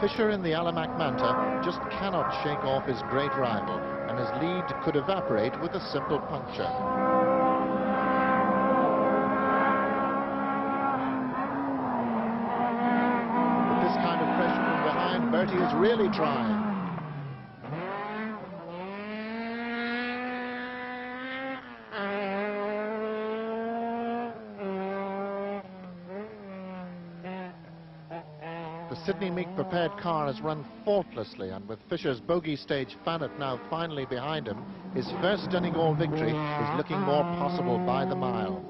Fisher in the Alimak Manta just cannot shake off his great rival, and his lead could evaporate with a simple puncture. With this kind of pressure from behind, Bertie is really trying. The Sydney Meek prepared car has run faultlessly, and with Fisher's bogey stage Fanad now finally behind him, his first Donegal victory is looking more possible by the mile.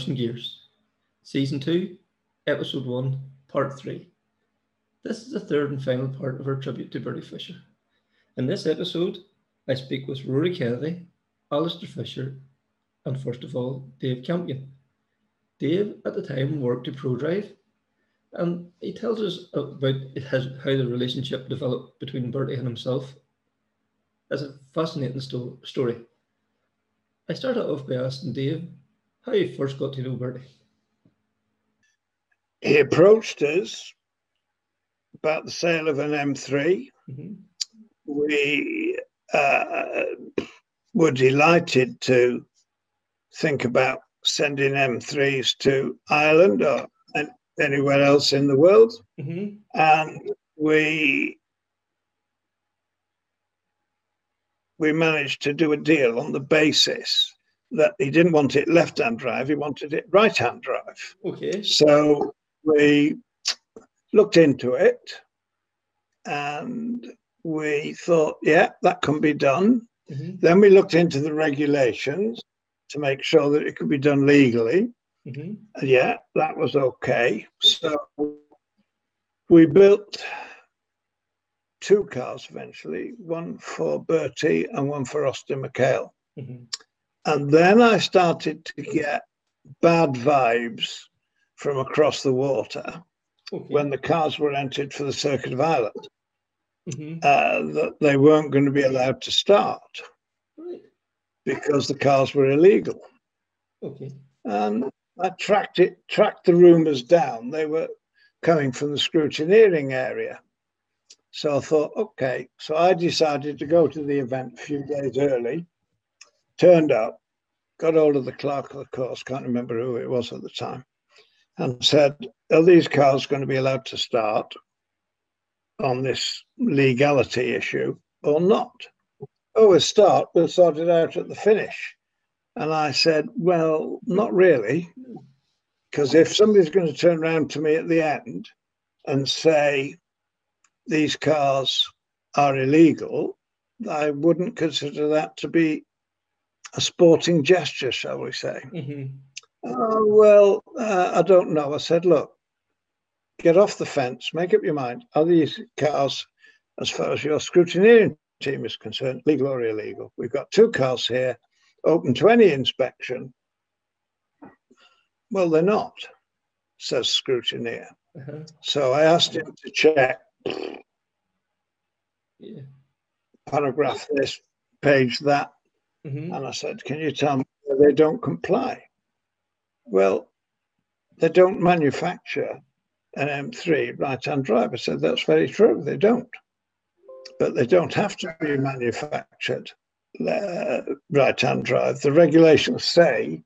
Along Crunching Gears, Season 2, Episode 1, Part 3. This is the third and final part of our tribute to Bertie Fisher. In this episode, I speak with Rory Kennedy, Alistair Fisher, and first of all, Dave Campion. Dave, at the time, worked at ProDrive, and he tells us about his, how the relationship developed between Bertie and himself. It's a fascinating sto- story. I started off by asking Dave how you first got to know Bertie. He approached us about the sale of an M3. Mhm. We uh, were delighted to think about sending M3s to Ireland or anywhere else in the world. Mhm. and we we managed to do a deal on the basis that he didn't want it left-hand drive, he wanted it right-hand drive. Okay. So we looked into it and we thought, yeah, that can be done. Mhm. Then we looked into the regulations to make sure that it could be done legally. Mhm. And yeah, that was okay. So we built two cars eventually, one for Bertie and one for Austin MacHale. Mhm. And then I started to get bad vibes from across the water Okay. when the cars were entered for the Circuit of Ireland, Mhm. uh, that they weren't going to be allowed to start Right. because the cars were illegal. Okay. And I tracked it, tracked the rumours down. They were coming from the scrutineering area. So I thought, okay. So I decided to go to the event a few days early, turned up, got hold of the clerk of the course, can't remember who it was at the time, and said, Are these cars going to be allowed to start on this legality issue or not? Oh, we'll start, we'll sort it out at the finish. And I said, Well, not really. Because if somebody's going to turn around to me at the end and say these cars are illegal, I wouldn't consider that to be a sporting gesture, shall we say. Mhm. Oh, well, uh, I don't know. I said, Look, get off the fence, make up your mind. Are these cars, as far as your scrutineering team is concerned, legal or illegal? We've got two cars here open to any inspection. Well, they're not, says scrutineer. Uh-huh. So I asked him to check Yeah. paragraph this, page that, Mhm. and I said, Can you tell me they don't comply? Well, they don't manufacture an M3 right hand drive. I said, That's very true, they don't. But they don't have to be manufactured uh, right hand drive. The regulations say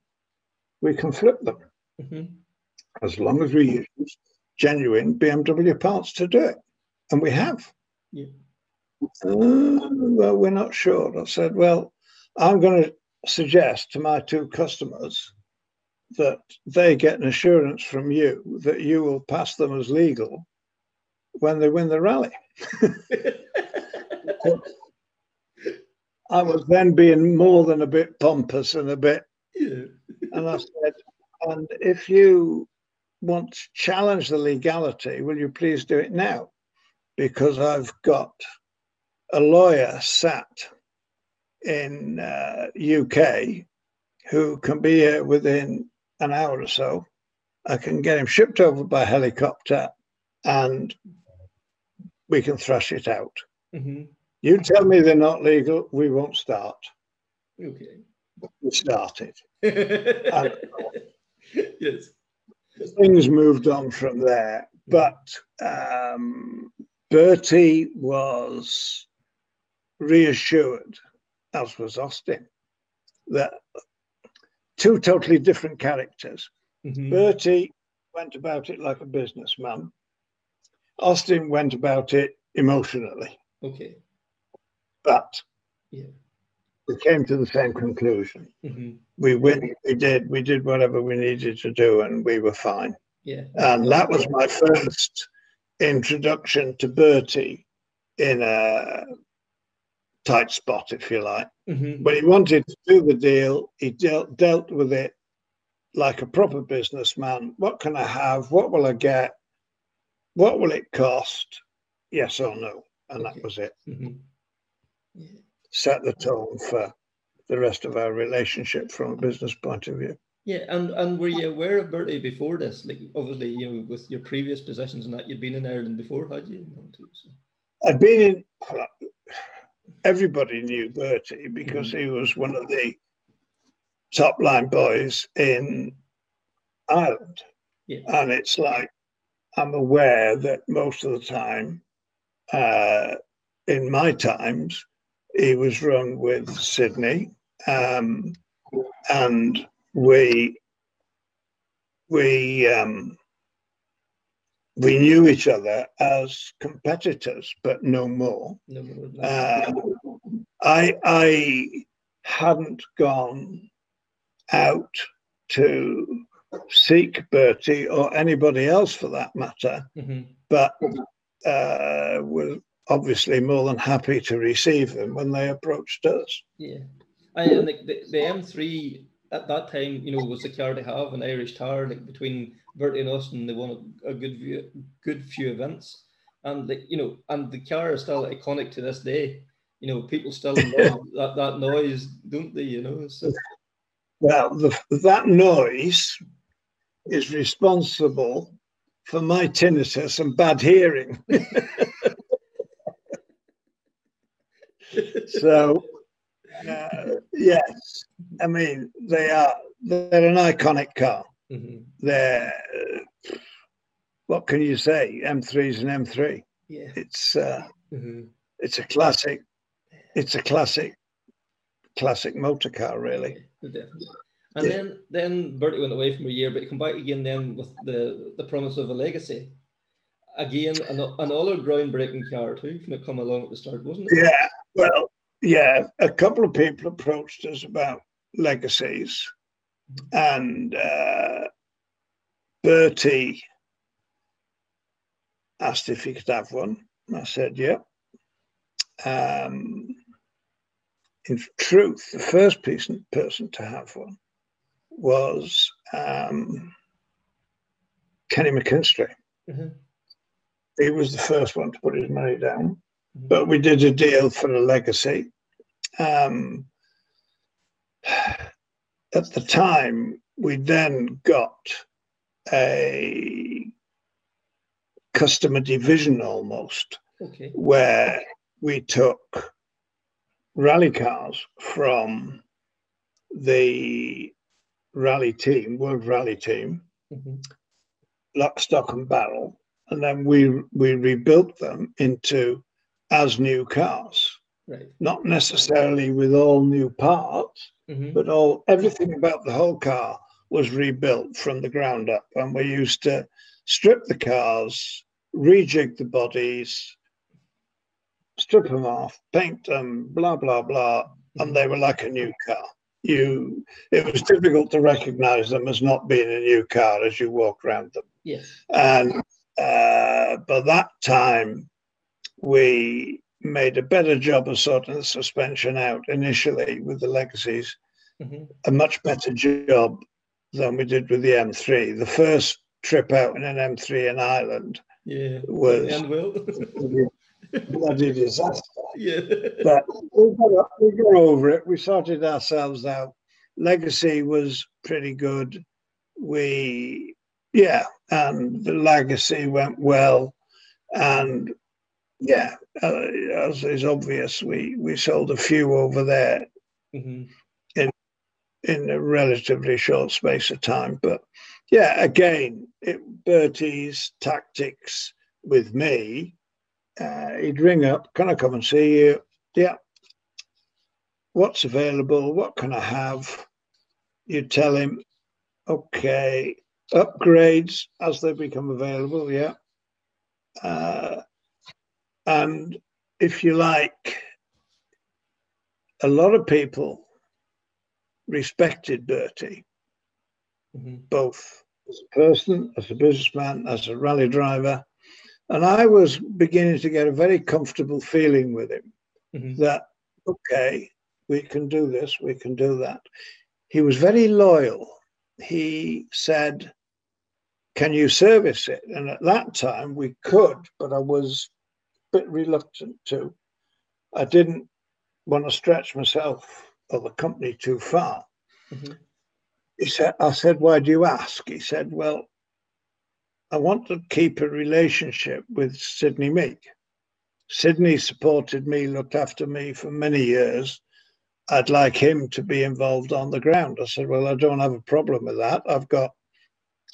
we can flip them Mhm. as long as we use genuine BMW parts to do it. And we have. Yeah. Uh, well, we're not sure. I said, well, I'm going to suggest to my two customers that they get an assurance from you that you will pass them as legal when they win the rally. I was then being more than a bit pompous and a bit yeah. and I said, and if you want to challenge the legality, will you please do it now? Because I've got a lawyer sat in uh, UK who can be here within an hour or so. I can get him shipped over by helicopter and we can thrash it out. Mhm. You tell me they're not legal, we won't start. Okay. We started. yes. Things moved on from there, but um, Bertie was reassured, as was Austin, that two totally different characters. Mhm. Bertie went about it like a businessman. Austin went about it emotionally, Okay. but Yeah. we came to the same conclusion. hmm We win, we did, we did whatever we needed to do, and we were fine. Yeah. And that was my first introduction to Bertie in a tight spot, if you like. hmm When he wanted to do the deal, he dealt dealt with it like a proper businessman. What can I have? What will I get? What will it cost? Yes or no? And Okay. that was it. hmm Yeah. Set the tone for the rest of our relationship from a business point of view. Yeah, and and were you aware of Bertie before this? Like, obviously, you know, with your previous positions and that, you'd been in Ireland before, had you? No, too, so. I'd been in. Everybody knew Bertie because he was one of the top line boys in Ireland, Yeah. and it's like I'm aware that most of the time, uh, in my times, he was run with Sydney, um, and we we um, we knew each other as competitors, but no more. No more Uh. I I hadn't gone out to seek Bertie or anybody else for that matter, Mhm. but uh, was obviously more than happy to receive them when they approached us. Yeah, I, and like the, the M3 at that time, you know, was the car to have an Irish tar. Like between Bertie and Austin, they won a, a good few, good few events, and like you know, and the car is still iconic to this day. You know, people still love that that noise, don't they? You know, so Well, the, that noise is responsible for my tinnitus and bad hearing. So, uh, yes, I mean they are they're an iconic car. Mhm. They're what can you say? M3's and M3. yeah, It's uh, Mhm. it's a classic. It's a classic, classic motor car, really. Yeah, definitely. And Yeah. then then Bertie went away from a year, but he come back again then with the the promise of a legacy. Again, an, another groundbreaking car too, when it come along at the start, wasn't it? Yeah, well, yeah. A couple of people approached us about legacies, and uh, Bertie asked if he could have one. I said, "Yep." Um, in truth, the first person person to have one was um, Kenny McKinstry. Mhm. He was the first one to put his money down Mhm. but we did a deal for a legacy. Um, at the time, we then got a customer division almost, Okay. where we took rally cars from the rally team, World Rally Team, Mhm. lock, stock, and barrel, and then we we rebuilt them into as new cars Right. not necessarily with all new parts, Mhm. but all everything about the whole car was rebuilt from the ground up. And we used to strip the cars, rejig the bodies, strip them off, paint them, blah blah blah, and they were like a new car. You, it was difficult to recognize them as not being a new car as you walk around them. Yes. And uh, by that time, we made a better job of sorting the suspension out initially with the legacies, Mhm. a much better job than we did with the M3. The first trip out in an M3 in Ireland Yeah. was a bloody disaster. yeah. But we got, we got over it. We sorted ourselves out. Legacy was pretty good. We, yeah, and the legacy went well. And yeah, uh, as is obvious, we, we sold a few over there hmm in a relatively short space of time. But yeah, again, it, Bertie's tactics with me, uh, he'd ring up, can I come and see you? Yeah. What's available? What can I have? You'd tell him, okay, upgrades as they become available. Yeah. Uh, and if you like, a lot of people respected Bertie, hmm both as a person, as a businessman, as a rally driver. And I was beginning to get a very comfortable feeling with him hmm that, okay, we can do this, we can do that. He was very loyal. He said, Can you service it? And at that time we could, but I was bit reluctant to. I didn't want to stretch myself or the company too far. hmm He said, I said, why do you ask? He said, well, I want to keep a relationship with Sydney Meek. Sydney supported me, looked after me for many years. I'd like him to be involved on the ground. I said, well, I don't have a problem with that. I've got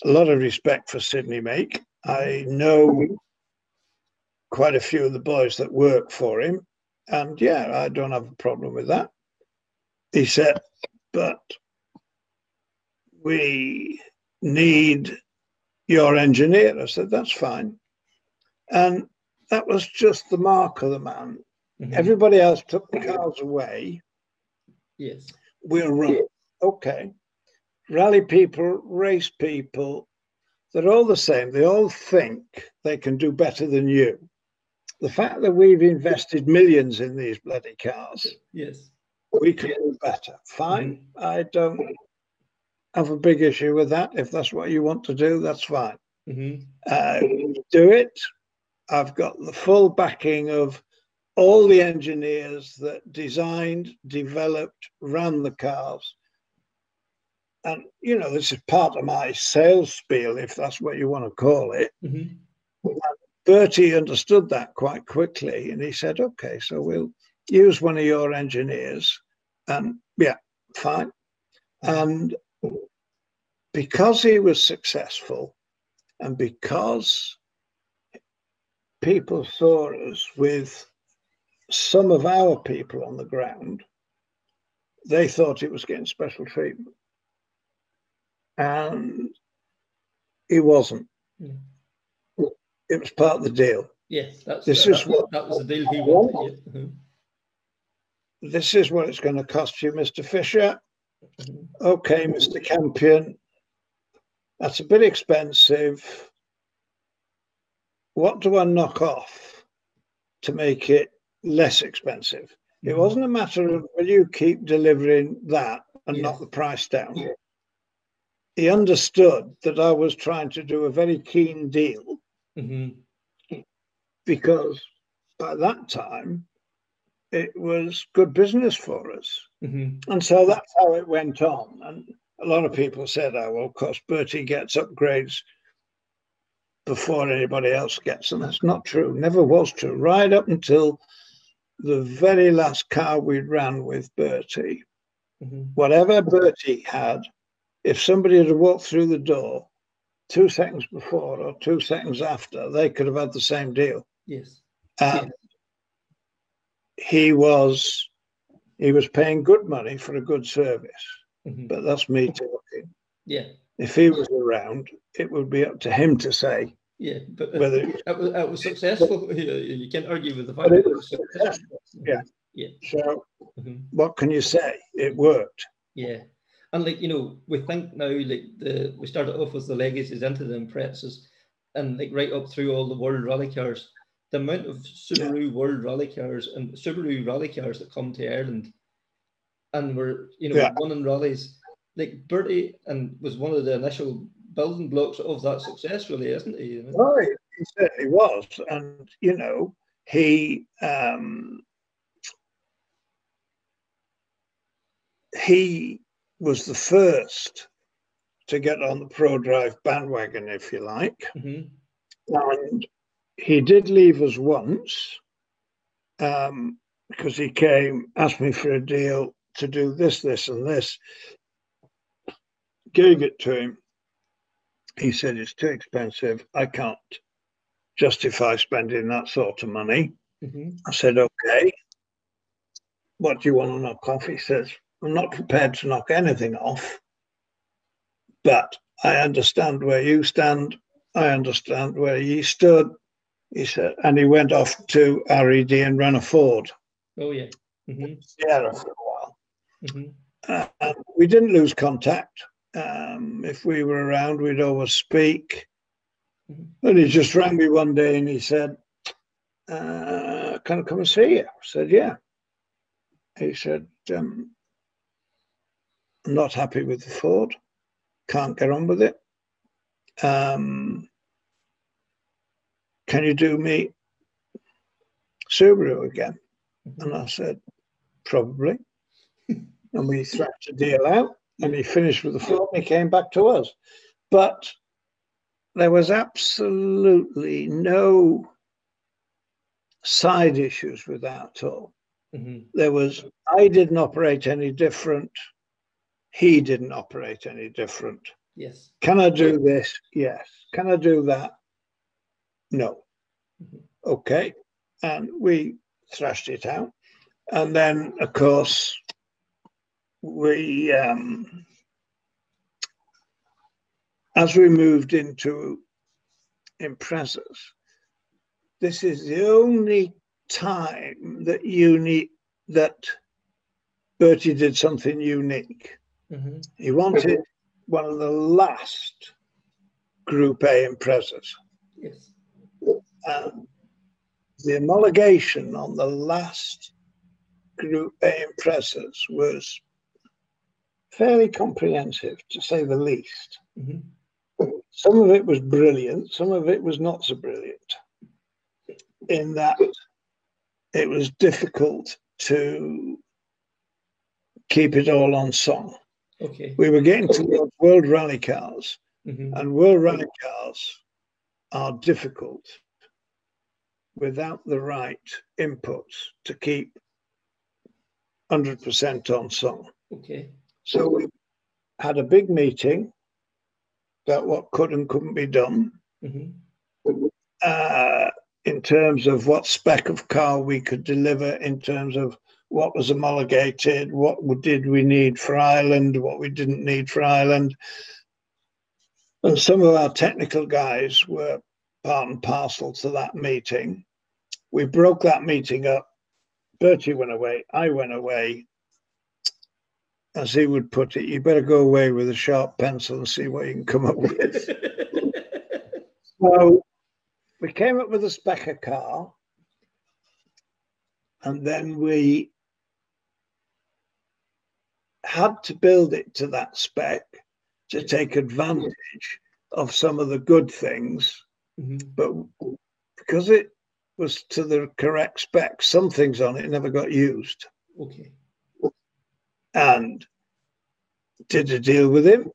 a lot of respect for Sydney Meek. I know quite a few of the boys that work for him. And yeah, I don't have a problem with that. He said, but we need your engineer. I said, that's fine. And that was just the mark of the man. hmm Everybody else took the cars away. Yes. We'll run. Okay. Rally people, race people, they're all the same. They all think they can do better than you. The fact that we've invested millions in these bloody cars, Yes. we can do better. Fine. I don't have a big issue with that. If that's what you want to do, that's fine. hmm uh, do it. I've got the full backing of all the engineers that designed, developed, ran the cars. And, you know, this is part of my sales spiel, if that's what you want to call it. hmm Bertie understood that quite quickly and he said, okay, so we'll use one of your engineers. And yeah, fine. And because he was successful and because people saw us with some of our people on the ground, they thought it was getting special treatment. And it wasn't. Mm. It was part of the deal. Yes. That's This that, is what- that was the deal he wanted. Yeah. Mhm. This is what it's going to cost you, Mr. Fisher. Mhm. Okay, Mr. Campion. That's a bit expensive. What do I knock off to make it less expensive? It Mhm. wasn't a matter of will you keep delivering that and knock the price down. He understood that I was trying to do a very keen deal Mhm. because by that time it was good business for us. Mhm. And so that's how it went on. And a lot of people said, oh, well, of course, Bertie gets upgrades before anybody else gets them. That's not true. Never was true. Right up until the very last car we ran with Bertie, Mhm. whatever Bertie had, if somebody had walked through the door two seconds before or two seconds after, they could have had the same deal. Yes. And he was he was paying good money for a good service. Mhm. But that's me talking. Yeah. If he was around, it would be up to him to say Yeah. But uh, whether it was, it was successful. You, you can't argue with the fact it was successful. Yeah. Yeah. so. Mhm. What can you say? It worked. Yeah. And like, you know, we think now like the we started off with the legacies into the Imprezas and like right up through all the world rally cars. The amount of Subaru world rally cars and Subaru rally cars that come to Ireland and were, you know, Yeah. winning rallies. Like Bertie and was one of the initial building blocks of that success, really, isn't he? Know? Oh, he, he certainly was, and you know, he um, he was the first to get on the ProDrive bandwagon, if you like. Mhm. And he did leave us once um, because he came, asked me for a deal to do this, this, and this. Gave it to him. He said it's too expensive. I can't justify spending that sort of money. Mhm. I said, okay. What do you want to knock coffee? He says, I'm not prepared to knock anything off, but I understand where you stand. I understand where ye stood. He said, and he went off to RED and ran a Ford Oh yeah. Mhm. Sierra for a while. Mhm. Uh, we didn't lose contact. Um, if we were around, we'd always speak. Mhm. And he just rang me one day and he said, uh, Can I come and see you? I said, Yeah. He said, um, not happy with the Ford, can't get on with it. Um, can you do me Subaru again? And I said, Probably. and we thrashed a deal out and he finished with the Ford and he came back to us. But there was absolutely no side issues with that at all. Mhm. There was, I didn't operate any different. He didn't operate any different. Yes. Can I do this? Yes. Can I do that? No. Mhm. Okay. And we thrashed it out. And then, of course, we, um, as we moved into Imprezas, this is the only time that unique that Bertie did something unique. Mhm. He wanted one of the last Group A Imprezas. Yes. And the homologation on the last Group A Imprezas was fairly comprehensive, to say the least. Mhm. Some of it was brilliant, some of it was not so brilliant, in that it was difficult to keep it all on song. Okay. We were getting towards World Rally Cars, Mhm. and World Rally Cars are difficult without the right inputs to keep 100% on song. Okay. So we had a big meeting about what could and couldn't be done Mhm. uh, in terms of what spec of car we could deliver, in terms of what was homologated, what did we need for Ireland, what we didn't need for Ireland. And some of our technical guys were part and parcel to that meeting. We broke that meeting up. Bertie went away, I went away. As he would put it, you better go away with a sharp pencil and see what you can come up with. So we came up with a spec of car, and then we had to build it to that spec to take advantage of some of the good things, Mhm. but because it was to the correct spec, some things on it never got used. Okay. and did a deal with him.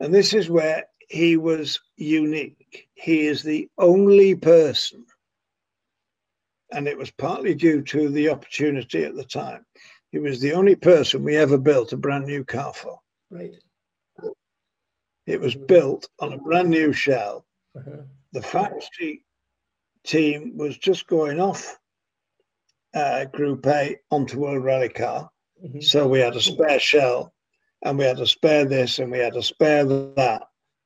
And this is where he was unique. He is the only person, and it was partly due to the opportunity at the time. He was the only person we ever built a brand new car for. Right. It was built on a brand new shell. Uh-huh. The factory team was just going off uh, Group A onto World Rally Car. Mhm. So we had a spare shell and we had a spare this and we had a spare that.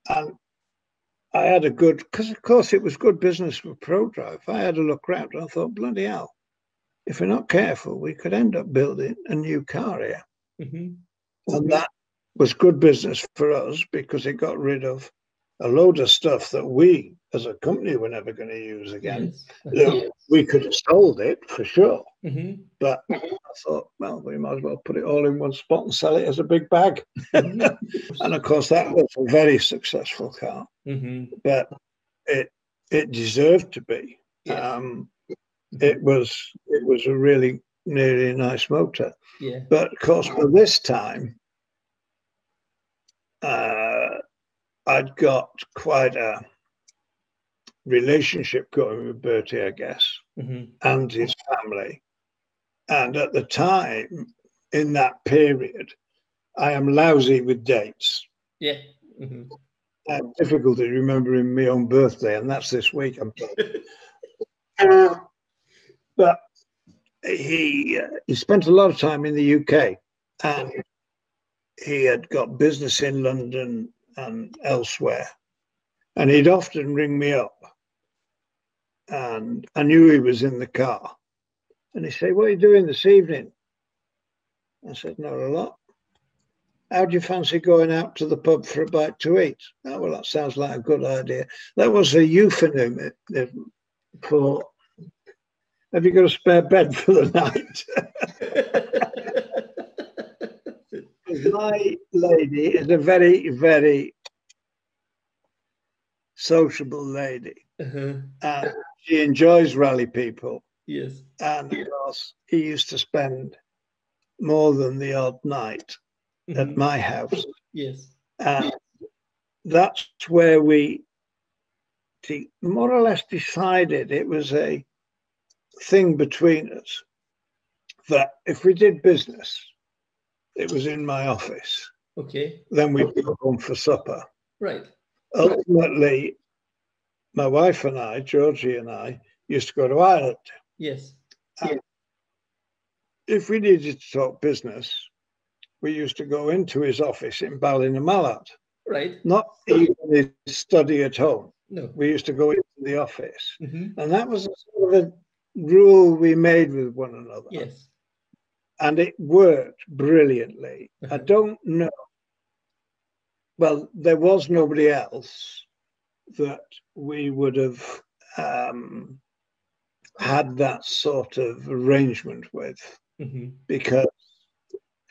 And I had a good, because of course it was good business for ProDrive. I had a look around and I thought, bloody hell, if we're not careful, we could end up building a new car here. Mhm. And that was good business for us because it got rid of a load of stuff that we as a company we're never going to use again. Yes. We could have sold it for sure, hmm but I thought, well, we might as well put it all in one spot and sell it as a big bag. Mhm. And of course, that was a very successful car, hmm but it it deserved to be. Yes. Um, it was it was a really really nice motor. Yeah. But of course, by this time, uh, I'd got quite a relationship going with Bertie, I guess, hmm and his family. And at the time, in that period, I am lousy with dates. Yeah. hmm I have difficulty remembering my own birthday, and that's this week. I'm. but he uh, he spent a lot of time in the UK, and he had got business in London and elsewhere, and he'd often ring me up, and I knew he was in the car, and he'd say, "What are you doing this evening?" I said, "Not a lot." How do you fancy going out to the pub for a bite to eat? Oh, well, that sounds like a good idea. That was a euphemism for have you got a spare bed for the night? My lady is a very, very sociable lady. uh-huh. And she enjoys rally people. Yes. And of course, he used to spend more than the odd night at Mhm. my house. Yes. And that's where we more or less decided it was a thing between us that if we did business, it was in my office. Okay. Then we'd go home for supper. Right. Ultimately, my wife and I, Georgie and I, used to go to Ireland. Yes. If we needed to talk business, we used to go into his office in Ballinamallard, Right. not even his study at home. No. We used to go into the office. hmm And that was a sort of a rule we made with one another. Yes. And it worked brilliantly. I Uh-huh. don't know. Well, there was nobody else that we would have um, had that sort of arrangement with hmm because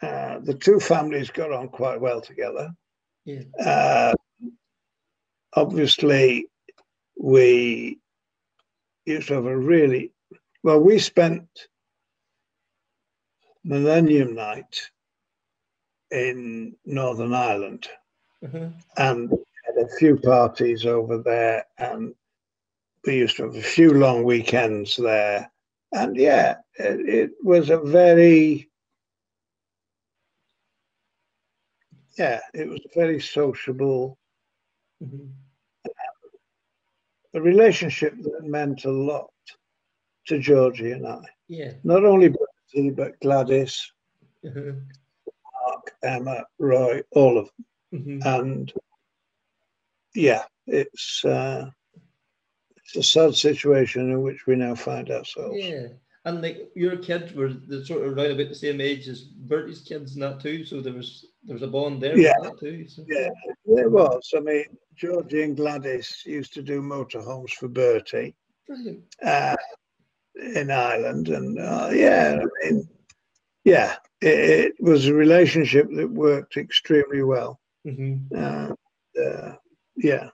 uh, the two families got on quite well together. Yeah. Uh, obviously, we used to have a really well. We spent Millennium Night in Northern Ireland uh-huh. and had a few parties over there, and we used to have a few long weekends there. And yeah, it, it was a very yeah, it was a very sociable hmm a relationship that meant a lot to Georgie and I. Yeah. Not only Bertie, but Gladys, uh-huh. Mark, Emma, Roy, all of them. And yeah, it's uh, it's a sad situation in which we now find ourselves. Yeah. And like your kids were the sort of right about the same age as Bertie's kids and that too. So there was there was a bond there Yeah. too. So. Yeah, it was. I mean, Georgie and Gladys used to do motorhomes for Bertie Brilliant. uh, in Ireland, and uh, yeah, I mean, yeah, it, it was a relationship that worked extremely well. hmm Uh, uh, yeah,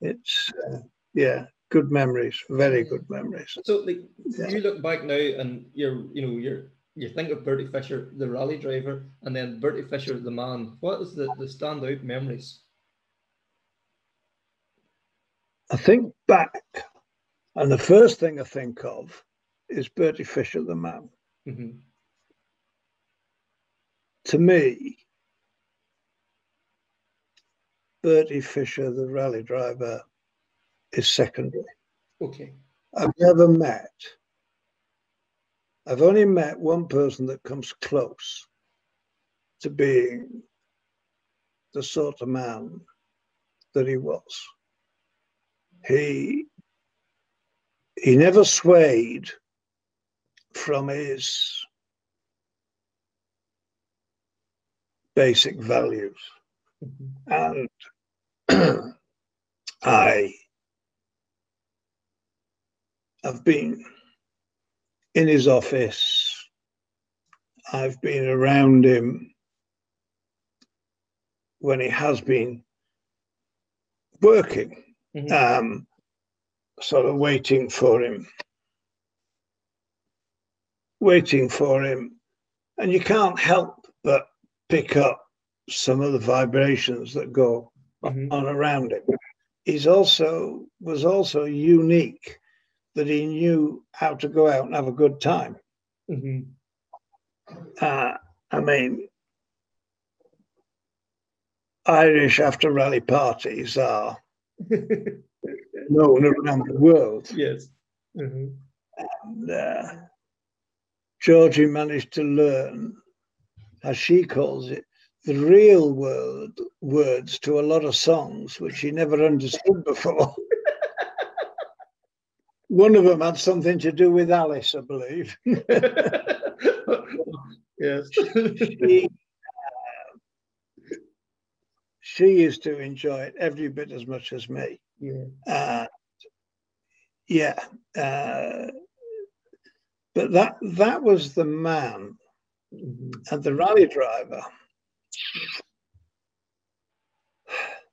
it's uh, yeah, good memories, very good memories. So like Yeah. you look back now and you're you know you're you think of Bertie Fisher, the rally driver, and then Bertie Fisher, the man. What is the, the standout memories? I think back, and the first thing I think of is Bertie Fisher, the man. hmm To me, Bertie Fisher, the rally driver, is secondary. Okay. I've never met, I've only met one person that comes close to being the sort of man that he was. He he never swayed from his basic values. Mhm. And I I've been in his office. I've been around him when he has been working, Mhm. um, sort of waiting for him, waiting for him, and you can't help but pick up some of the vibrations that go Mhm. on around him. He's also was also unique that he knew how to go out and have a good time. Mhm. Uh, I mean, Irish after rally parties are known around the world. yes. Mhm. And, uh, Georgie managed to learn, as she calls it, the real word words to a lot of songs which she never understood before. One of them had something to do with Alice, I believe. yes. she, uh, she used to enjoy it every bit as much as me. Yeah. Uh, yeah, uh, but that that was the man Mhm. and the rally driver.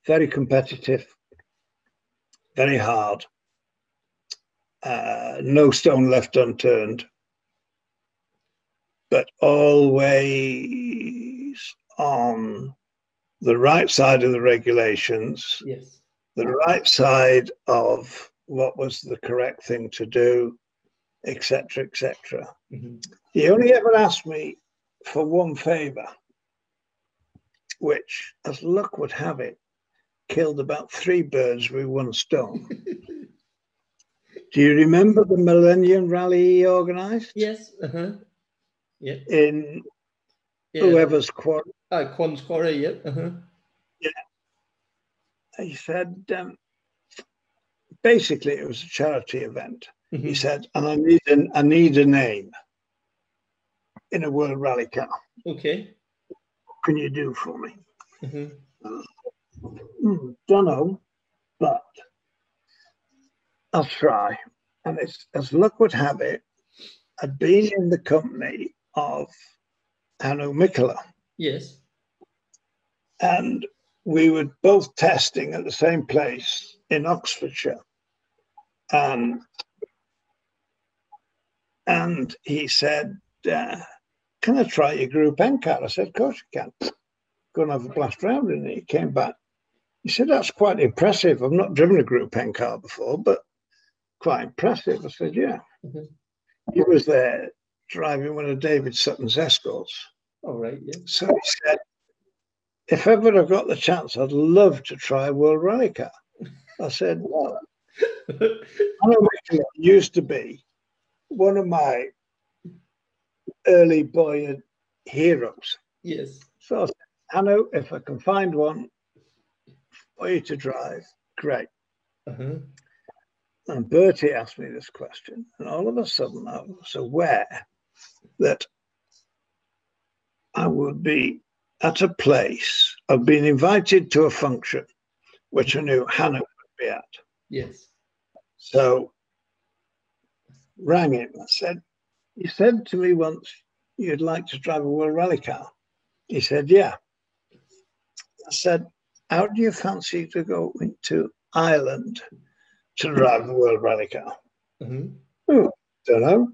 Very competitive, very hard. Uh, no stone left unturned, but always on the right side of the regulations, Yes. The right side of what was the correct thing to do, etc., etc. Mhm. He only ever asked me for one favor, which, as luck would have it, killed about three birds with one stone. Do you remember the Millennium Rally he organised yes. Uh-huh. Yeah. in yeah. whoever's quarry? Ah, Quan's Quarry, yeah. Uh-huh. He said, um, basically, it was a charity event. He Mhm. said, and I need an, I need a name in a World Rally Car. Okay. What can you do for me? Mhm. Hmm, don't know, but I'll try. And it's as luck would have it, I'd been in the company of Hannu Mikkola, Yes. and we were both testing at the same place in Oxfordshire. And and he said, uh, "Can I try your Group N car?" I said, "Of course you can. Go and have a blast round." And he came back. He said, "That's quite impressive. I've not driven a Group N car before, but quite impressive." I said, "Yeah." Mhm. He was there driving one of David Sutton's escorts. All right. Yeah. So he said, if ever I've got the chance, I'd love to try a World Rally Car. I said, well, Hannu used to be one of my early boyhood heroes. yes. So I said, Hannu, if I can find one for you to drive, great. Uh-huh. And Bertie asked me this question, and all of a sudden I was aware that I would be at a place, I've been invited to a function which I knew Hannu would be at. Yes. So rang him. I said, You said to me once you'd like to drive a World Rally car. He said, Yeah. I said, How do you fancy to go into Ireland to drive a World Rally car? Mhm. Oh, don't know.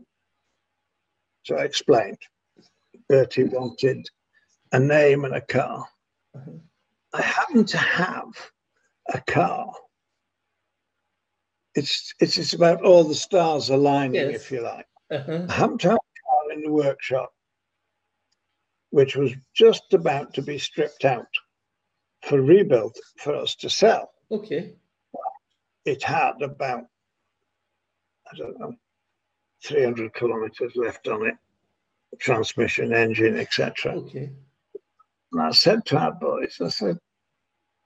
So I explained. Bertie wanted a name and a car. Uh-huh. I happen to have a car. It's it's it's about all the stars aligning, Yes. if you like. Uh-huh. I happen to have a car in the workshop, which was just about to be stripped out for rebuild for us to sell. Okay. It had about, I don't know, 300 kilometers left on it, transmission, engine, etc. Okay. And I said to our boys, I said,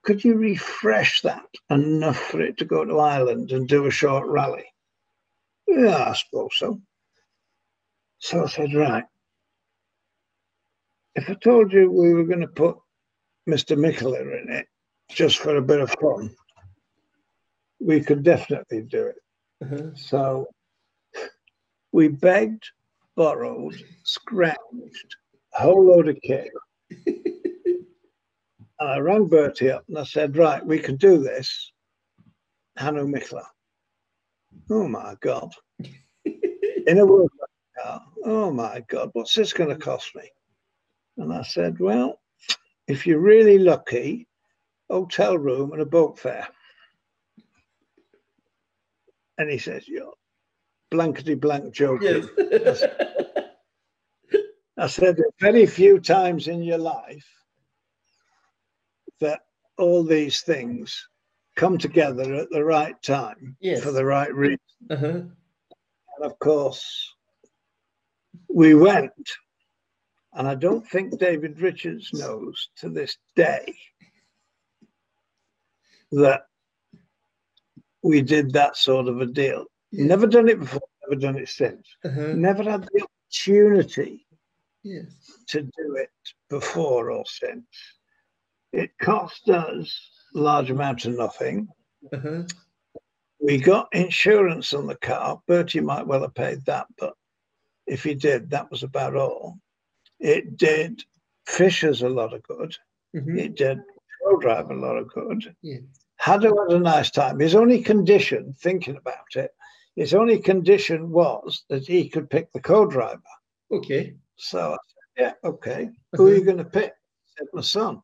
could you refresh that enough for it to go to Ireland and do a short rally? Yeah, I suppose so. So I said, right. If I told you we were going to put Mr. Mikkola in it just for a bit of fun, we could definitely do it. Uh-huh. So We begged, borrowed, scratched a whole load of kit. Uh, I rang Bertie up and I said, right, we can do this. Hannu Mikkola. Oh my God. In a world car. Oh my God, what's this going to cost me? And I said, well, if you're really lucky, hotel room and a boat fare. And he says, you're blankety blank joking. Yes. I said, very few times in your life that all these things come together at the right time Yes. for the right reason. uh-huh. And of course, we went, and I don't think David Richards knows to this day that we did that sort of a deal. Yeah. Never done it before, never done it since. Uh-huh. Never had the opportunity Yes. to do it before or since. It cost us a large amount of nothing. Uh-huh. We got insurance on the car. Bertie might well have paid that, but if he did, that was about all. It did Fishers a lot of good. Mhm. It did Prodrive a lot of good. Yeah. Haddo had a nice time. His only condition, thinking about it, his only condition was that he could pick the co-driver. Okay. So I said, yeah, okay. Who are you going to pick? He said, my son.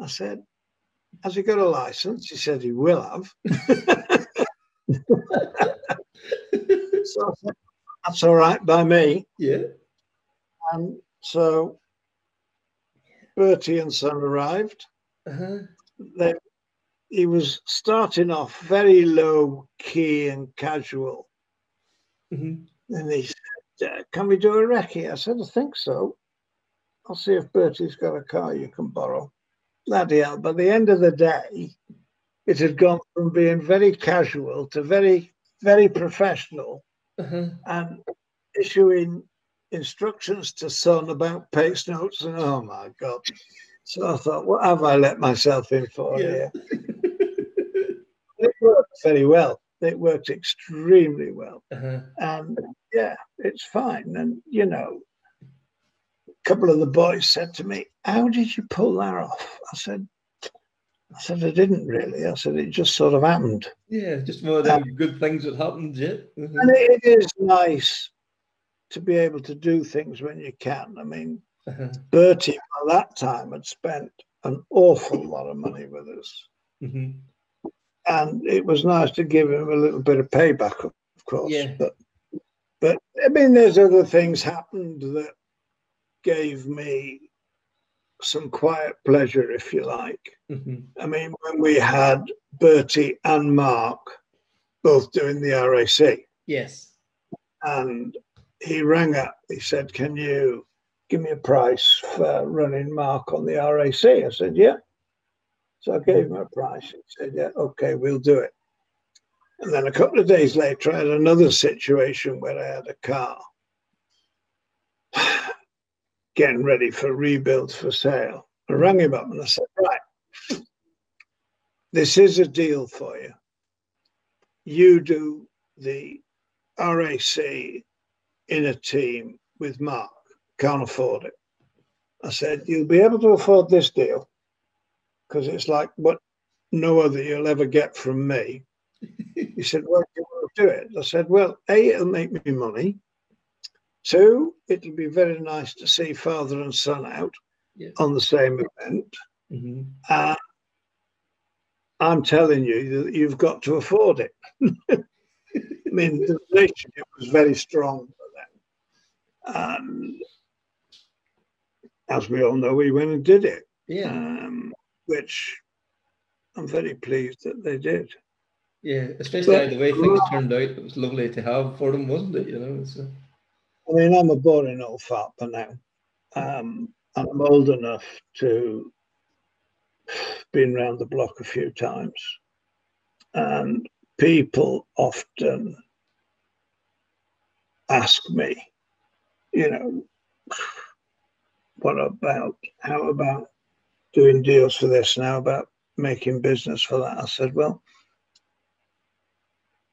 I said, has he got a license? He said he will have. So I said, that's all right by me. yeah. And so Bertie and son arrived. Uh-huh. They, he was starting off very low key and casual. Mhm. And he said, uh, Can we do a recce? I said, I think so. I'll see if Bertie's got a car you can borrow. Bloody hell. By the end of the day, it had gone from being very casual to very, very professional Uh-huh. and issuing instructions to son about pace notes. And oh my God. So I thought, what have I let myself in for Yeah. here? It worked very well. It worked extremely well Uh-huh. and yeah, it's fine. And you know, a couple of the boys said to me, "How did you pull that off?" I said, "I said I didn't really. I said it just sort of happened." Yeah, just one of them good things that happens, yeah. Mhm. And it, it is nice to be able to do things when you can. I mean, Uh-huh. Bertie by that time had spent an awful lot of money with us, Mhm. and it was nice to give him a little bit of payback, of course. Yeah. But but I mean, there's other things happened that gave me some quiet pleasure, if you like. Mhm. I mean, when we had Bertie and Mark both doing the RAC, Yes. and he rang up. He said, "Can you give me a price for running Mark on the RAC?" I said, "Yeah." So I gave him a price. He said, "Yeah, okay, we'll do it." And then a couple of days later, I had another situation where I had a car getting ready for rebuild for sale. I rang him up and I said, "Right, this is a deal for you. You do the RAC in a team with Mark. Can't afford it. I said, You'll be able to afford this deal because it's like what no other you'll ever get from me. He said, Well, do you want to do it? I said, Well, A, it'll make me money. Two, it'll be very nice to see father and son out Yeah. on the same event. Mhm. Uh, I'm telling you that you've got to afford it. I mean, the relationship was very strong for them. And as we all know, we went and did it, Yeah. um, which I'm very pleased that they did. Yeah. Especially But- the way things turned out, it was lovely to have for them, wasn't it? You know. So. I mean, I'm a boring old fart for now. Um, and I'm old enough to been round the block a few times. And people often ask me, you know, what about, how about doing deals for this now, about making business for that? I said, well,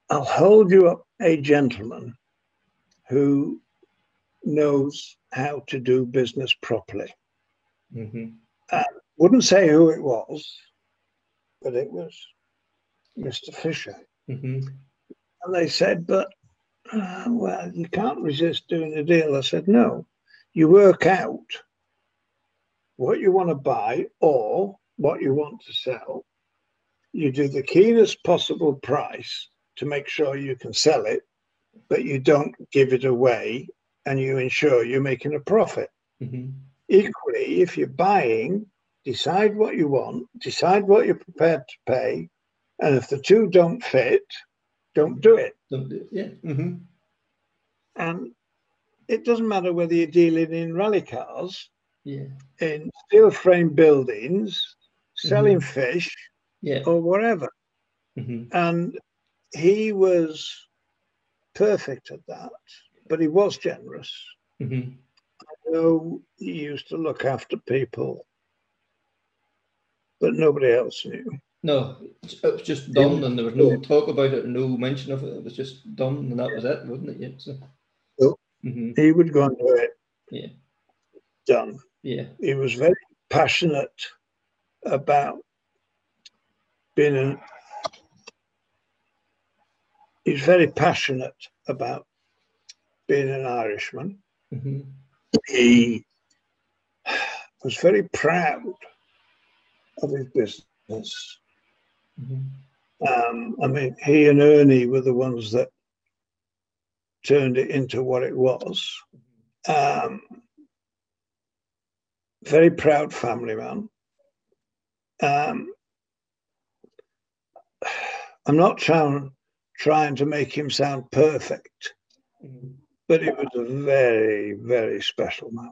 I'll hold you up a gentleman who knows how to do business properly. Mm-hmm. Uh, wouldn't say who it was, but it was Mr. Fisher. Mm-hmm. And they said, but, uh, well, you can't resist doing a deal. I said, no, you work out what you want to buy or what you want to sell. You do the keenest possible price to make sure you can sell it, but you don't give it away and you ensure you're making a profit. Mm-hmm. Equally, if you're buying, decide what you want, decide what you're prepared to pay, and if the two don't fit, don't do it. Don't do- it. Yeah. Mm-hmm. And it doesn't matter whether you're dealing in rally cars, Yeah. in steel frame buildings, selling fish, Yeah. or whatever. Mm-hmm. And he was perfect at that, but he was generous. Mm-hmm. know he used to look after people, but nobody else knew. No, it was just done, and there was no talk about it, no mention of it. It was just done, and that was it, wasn't it? Yeah. So. Yep. hmm He would go and do it. Yeah. Done. Yeah. He was very passionate about being an. He's very passionate about being an Irishman. hmm He was very proud of his business. hmm Um, I mean, he and Ernie were the ones that turned it into what it was. Um, very proud family man. Um, I'm not trying trying to make him sound perfect, but it was a very, very special man.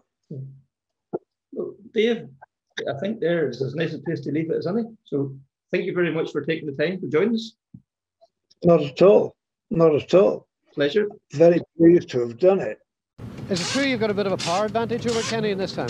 Well, Dave, I think there is as nice a place to leave it as any. So thank you very much for taking the time to join us. Not at all. Not at all. Pleasure. Very pleased to have done it. Is it true you've got a bit of a power advantage over Kenny in this time?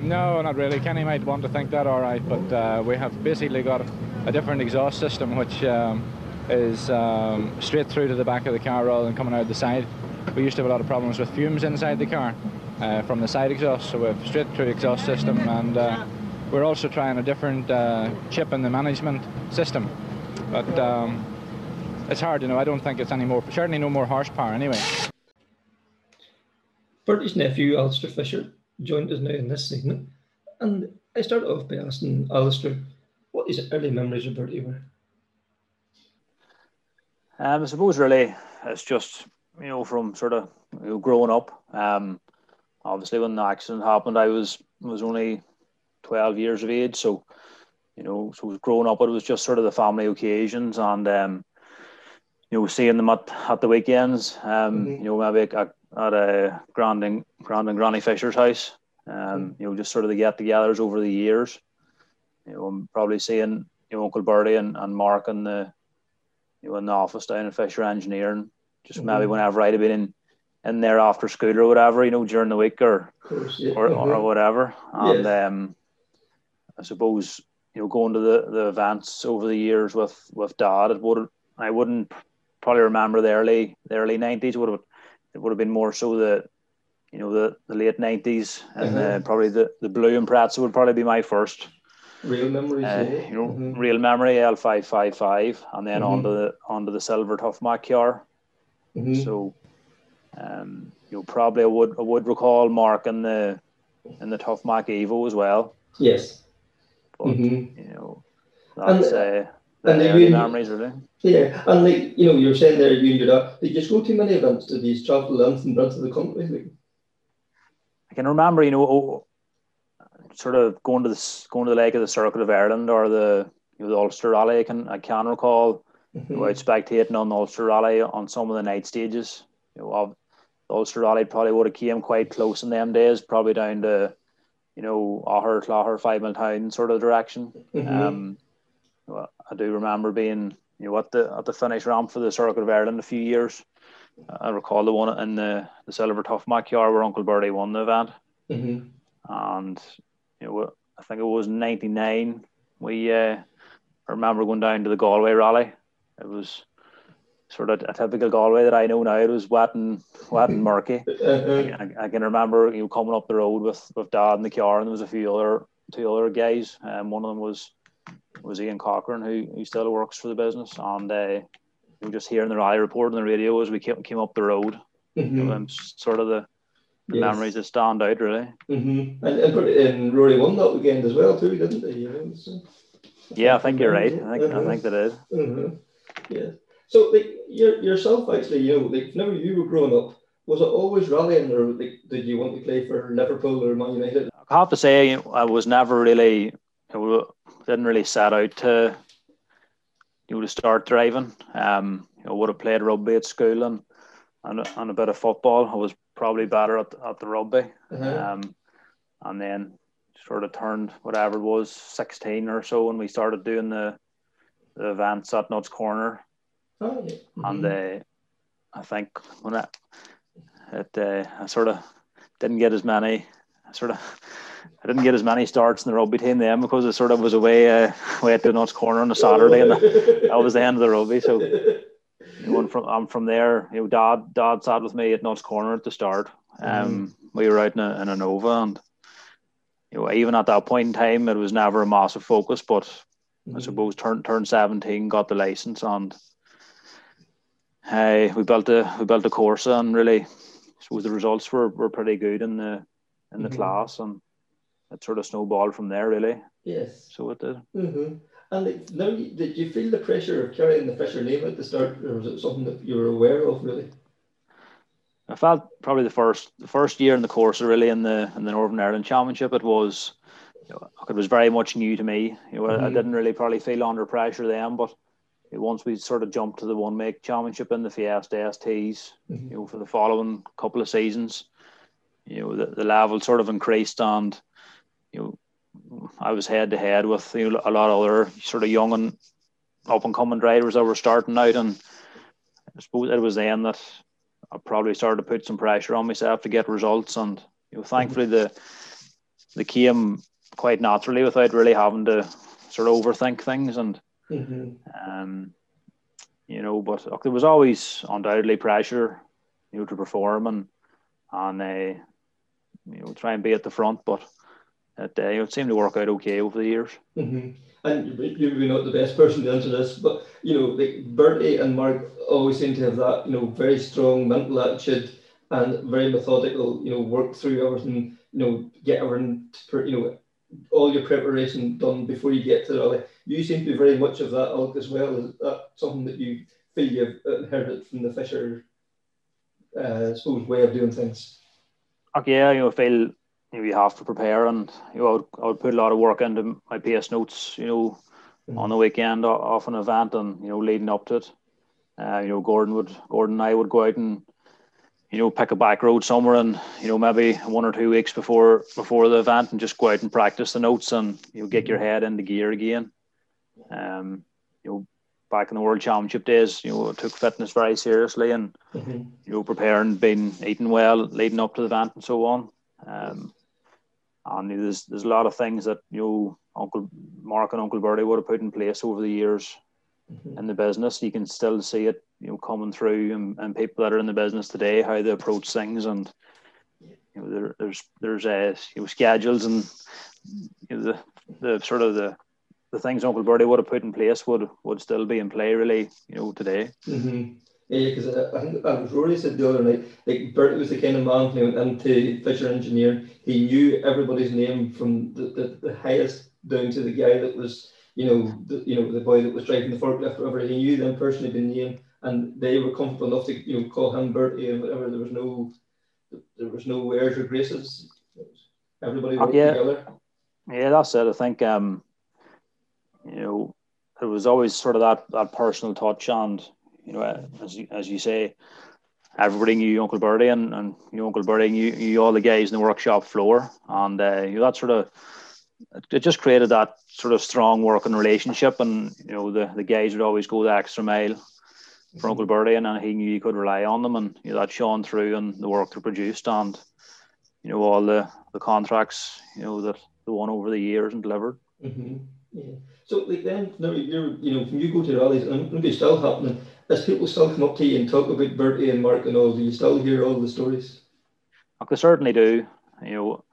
No, not really. Kenny might want to think that all right, but uh, we have basically got a different exhaust system which um, is um, straight through to the back of the car rather than coming out the side. We used to have a lot of problems with fumes inside the car uh, from the side exhaust, so we have straight through exhaust system and uh, we're also trying a different uh, chip in the management system. But um, it's hard, you know, I don't think it's any more, certainly no more horsepower anyway. Bertie's nephew, Alistair Fisher, joined us now in this segment. And I started off by asking Alistair what his early memories of Bertie were. Um, I suppose really it's just you know from sort of you know, growing up. Um, obviously when the accident happened, I was was only twelve years of age, so you know, so growing up, it was just sort of the family occasions and um, you know, seeing them at, at the weekends. Um, Mhm. you know, maybe at, at a grand and grand and Granny Fisher's house. Um, you know, just sort of the get-togethers over the years. You know, I'm probably seeing you know Uncle Bertie and, and Mark in the you know in the office down in Fisher Engineering. Just maybe Mhm. whenever I'd have been in in there after school or whatever, you know, during the week or course, yeah. or, or Mhm. whatever. And Yes. um, I suppose you know going to the, the events over the years with with Dad, it would I wouldn't probably remember the early the early nineties. Would have it would have been more so the you know the, the late nineties and Uh-huh. uh, probably the the Blue Impreza would probably be my first Real memories, uh, yeah. you know Mhm. real memory L five five five and then Mhm. onto the onto the silver tough Mac car. Mhm. So, um, you know, probably I would I would recall Mark in the in the Tough Mac Evo as well. Yes. But Mhm. you know, And- uh, and the the early uni- memories really. Yeah, and like you know, you're saying there, you and your dad, did you just go to many events? Did you travel the length and breadth of the country? Like, I can remember, you know, oh, sort of going to the going to the leg of the Circuit of Ireland or the you know, the Ulster Rally. I can I can recall mhm. you out spectating on the Ulster Rally on some of the night stages. You know, of the Ulster Rally probably would have came quite close in them days, probably down to you know Augher, Clogher, Five Mile Town sort of direction. Mhm. Um, well, I do remember being you know at the at the finish ramp for the Circuit of Ireland a few years. I recall the one in the the Silver Tough Mac yard where Uncle Bertie won the event, Mhm. and you know I think it was '99. We uh, I remember going down to the Galway rally. It was sort of a typical Galway that I know now. It was wet and wet and murky. Uh-huh. I, I, can remember you know coming up the road with with Dad in the car, and there was a few other two other guys. And um, one of them was was Ian Cochran, who, who still works for the business, and uh, we were just hearing the rally report on the radio as we came, came up the road. Mm-hmm. Know, sort of the, the yes. memories that stand out, really. Mm-hmm. And, and, and Rory won that weekend as well, too, didn't he? You know, so. Yeah, I think you're right. I think uh-huh. I think that is. Uh-huh. Yeah. So, like your, yourself, actually, you know, like whenever you were growing up, was it always rallying, or like, did you want to play for Liverpool or Man United? I have to say, I was never really, I didn't really set out to, you know, to start driving. Um, you know, would have played rugby at school and and, and a bit of football. I was probably better at, at the rugby. Uh-huh. Um, and then sort of turned whatever it was, 16 or so, when we started doing the, the events at Nutts Corner. Oh, yeah. mm-hmm. And uh, I think when I, it, uh, I sort of didn't get as many, I sort of, I didn't get as many starts in the rugby team then because it sort of was away, uh, away at the Nutts Corner on a Saturday, and that, that was the end of the rugby. So one from I'm from there. You know, Dad Dad sat with me at Nutts Corner at the start. Um, mm. we were out in a, in a Nova, and you know, even at that point in time, it was never a massive focus. But mm. I suppose turned turned seventeen, got the license, and hey, we built a we built a Corsa, and really, I suppose the results were, were pretty good in the in the mm-hmm. class, and it sort of snowballed from there, really. Yes. So it did. Mm-hmm. And now, did you feel the pressure of carrying the Fisher name at the start, or was it something that you were aware of, really? I felt probably the first the first year in the course, really in the in the Northern Ireland Championship, it was you know, it was very much new to me. You know, mm-hmm. I, I didn't really probably feel under pressure then, but once we sort of jumped to the one make championship in the Fiesta STs, mm-hmm. you know, for the following couple of seasons, you know, the, the level sort of increased and you know I was head to head with you know, a lot of other sort of young and up and coming drivers that were starting out, and I suppose it was then that I probably started to put some pressure on myself to get results, and you know, thankfully the the came quite naturally without really having to sort of overthink things, and mm-hmm. um, you know, but look, there was always undoubtedly pressure, you know, to perform and and uh, you know try and be at the front, but it, uh, it seemed to work out okay over the years. Mm-hmm. And you're not the best person to answer this, but you know, like Bertie and Mark always seem to have that, you know, very strong mental attitude and very methodical, you know, work through everything, you know, get everything, to, you know, all your preparation done before you get to the rally. You seem to be very much of that ilk as well. Is that something that you feel you've inherited from the Fisher, uh, I suppose, way of doing things? Okay, yeah, you know, I feel you have to prepare, and you know, I would, I would put a lot of work into my pace notes. You know, mm-hmm. on the weekend off an event, and you know, leading up to it. Uh, you know, Gordon would Gordon and I would go out and you know pick a back road somewhere, and you know maybe one or two weeks before before the event, and just go out and practice the notes, and you know get your head into gear again. Um, you know, back in the World Championship days, you know, I took fitness very seriously, and mm-hmm. you know, preparing, being eating well, leading up to the event, and so on. Um, and there's there's a lot of things that you know Uncle Mark and Uncle Bertie would have put in place over the years mm-hmm. in the business. You can still see it, you know, coming through, and, and people that are in the business today, how they approach things, and you know, there, there's there's uh, you know schedules and you know, the the sort of the the things Uncle Bertie would have put in place would would still be in play, really, you know, today. Mm-hmm. Yeah, because I, I think uh, Rory said the other night, like Bertie was the kind of man who went into Fisher Engineering. He knew everybody's name from the, the, the highest down to the guy that was, you know, the, you know, the boy that was driving the forklift, or whatever. He knew them personally by name, and they were comfortable enough to, you know, call him Bertie and whatever. There was no, there was no airs or graces. Everybody worked yeah. together. Yeah, that's it. I think, um, you know, it was always sort of that that personal touch and you know, as you, as you say, everybody knew Uncle Bertie and, and you know, Uncle Bertie knew, knew all the guys in the workshop floor. And uh, you know, that sort of, it just created that sort of strong working relationship. And, you know, the, the guys would always go the extra mile for Uncle Bertie and, and he knew you could rely on them. And, you know, that shone through and the work they produced and, you know, all the, the contracts, you know, that the won over the years and delivered. Mm-hmm. Yeah. So like then, now you're, you know, when you go to rallies, and maybe it's still happening, as people still come up to you and talk about Bertie and Mark and all, do you still hear all the stories? I certainly do. You know,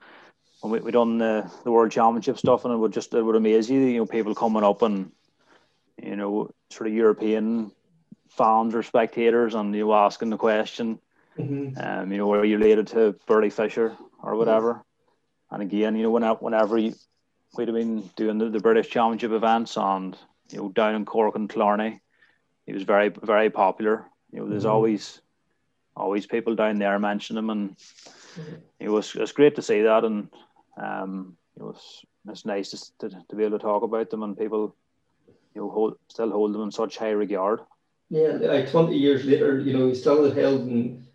when we, we done the, the World Championship stuff, and it would just it would amaze you. You know, people coming up and you know, sort of European fans or spectators, and you asking the question, mm-hmm. um, you know, are you related to Bertie Fisher or whatever? Mm-hmm. And again, you know, whenever, whenever you, we'd have been doing the, the British Championship events, and you know, down in Cork and Killarney, he was very very popular. You know, there's mm-hmm. always always people down there mention him, and mm-hmm. it was it's great to see that, and um, it was it's nice to, to, to be able to talk about them, and people you know hold, still hold them in such high regard. Yeah, like twenty years later, you know, he's still held in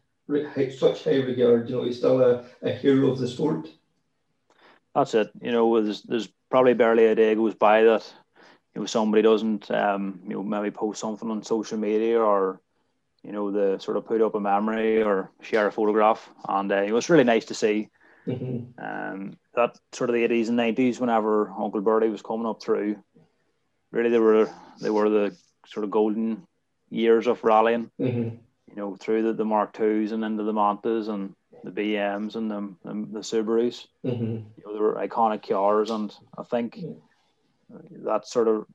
such high regard. You know, he's still a, a hero of the sport. That's it. You know, there's there's probably barely a day goes by that you know somebody doesn't um you know maybe post something on social media or you know the sort of put up a memory or share a photograph and uh, it was really nice to see mm-hmm. um that sort of the 80s and 90s whenever uncle bertie was coming up through really they were they were the sort of golden years of rallying mm-hmm. you know through the, the mark twos and into the mantas and the bms and the, the, the subarus mm-hmm. you know they were iconic cars and i think that sort of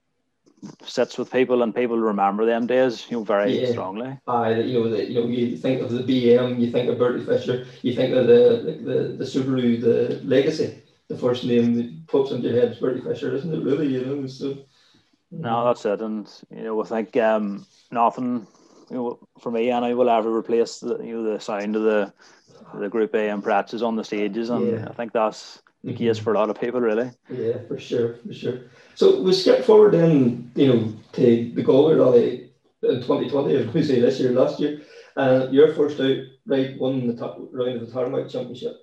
sits with people and people remember them days, you know, very yeah. strongly. Aye, you know, the, you know, you think of the BM, you think of Bertie Fisher, you think of the the, the Subaru, the Legacy, the first name that pops into your head is Bertie Fisher, isn't it? Really, you know. So. No, that's it, and you know, I think um, nothing, you know, for me, and I will ever replace the you know the sound of the the Group A Imprezas on the stages, and yeah. I think that's the case mm-hmm. for a lot of people, really. Yeah, for sure, for sure. So we skip forward then, you know, to the Galway Rally in 2020, as we say this year, last year. And uh, your first out right won the top round of the Tarmac Championship.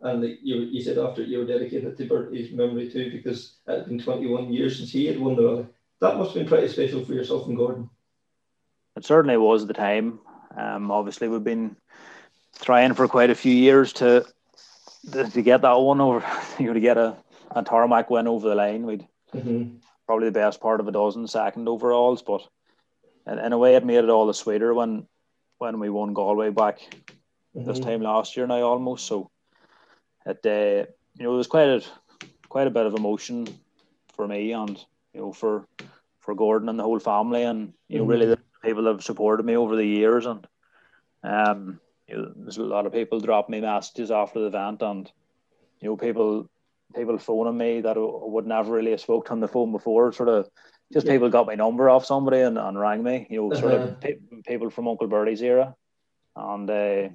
And the, you, you said after you were dedicated to Bertie's memory too, because it had been 21 years since he had won the rally. That must have been pretty special for yourself and Gordon. It certainly was the time. Um, obviously, we've been trying for quite a few years to to get that one over, you know, to get a, a tarmac win over the line, we'd mm-hmm. probably the best part of a dozen second overalls. But in, in, a way, it made it all the sweeter when when we won Galway back mm-hmm. this time last year now almost. So it uh, you know, it was quite a quite a bit of emotion for me and you know for for Gordon and the whole family and you know mm-hmm. really the people that have supported me over the years and um you know, there's a lot of people drop me messages after the event, and you know, people people phoning me that I would never really have spoke on the phone before. Sort of, just yeah. people got my number off somebody and, and rang me. You know, sort uh-huh. of pe- people from Uncle Bertie's era, and uh,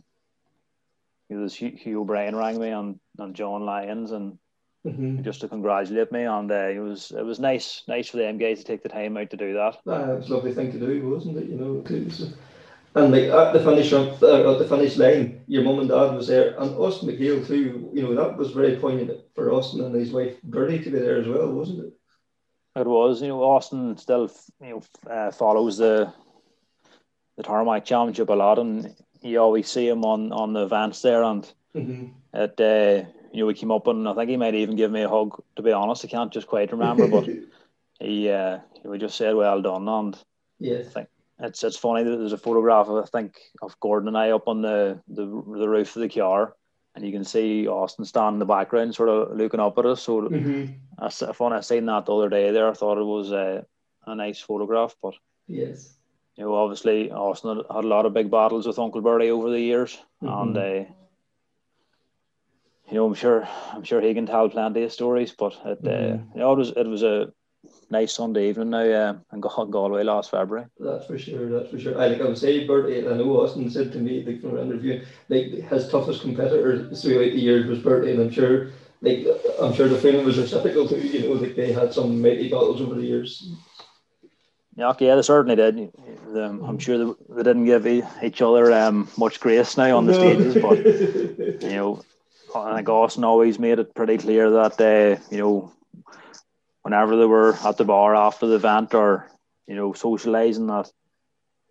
you know, Hugh, Hugh O'Brien rang me and, and John Lyons and. Mm-hmm. Just to congratulate me, and uh, it was it was nice, nice for them guys to take the time out to do that. Uh, it was a lovely thing to do, wasn't it? You know, and like at the finish uh, at the finish line, your mum and dad was there, and Austin MacHale too. You know that was very poignant for Austin and his wife Bertie to be there as well, wasn't it? It was. You know, Austin still you know uh, follows the the Tarmac Championship a lot, and you always see him on on the events there. And mm-hmm. it uh, you know we came up and I think he might even give me a hug. To be honest, I can't just quite remember, but he uh, he just said well done, and yes. I think it's it's funny that there's a photograph of I think of Gordon and I up on the the, the roof of the car, and you can see Austin standing in the background, sort of looking up at us. So mm-hmm. I, funny I seen that the other day there. I thought it was a, a nice photograph, but yes, you know, obviously Austin had, had a lot of big battles with Uncle Bertie over the years, mm-hmm. and uh, you know, I'm sure I'm sure he can tell plenty of stories, but it, uh, mm-hmm. uh, you know, it was it was a nice Sunday evening now uh, and got Galway last February. That's for sure. That's for sure. I like I would say, Bertie. I know Austin said to me like from an interview, like his toughest competitor throughout the years was Bertie, and I'm sure, like I'm sure the feeling was reciprocal too. You know, like they had some mighty battles over the years. Yeah, okay, yeah, they certainly did. Um, I'm sure they, they didn't give each other um, much grace now on the no. stages, but you know, I think Austin always made it pretty clear that uh, you know whenever they were at the bar after the event or you know socializing that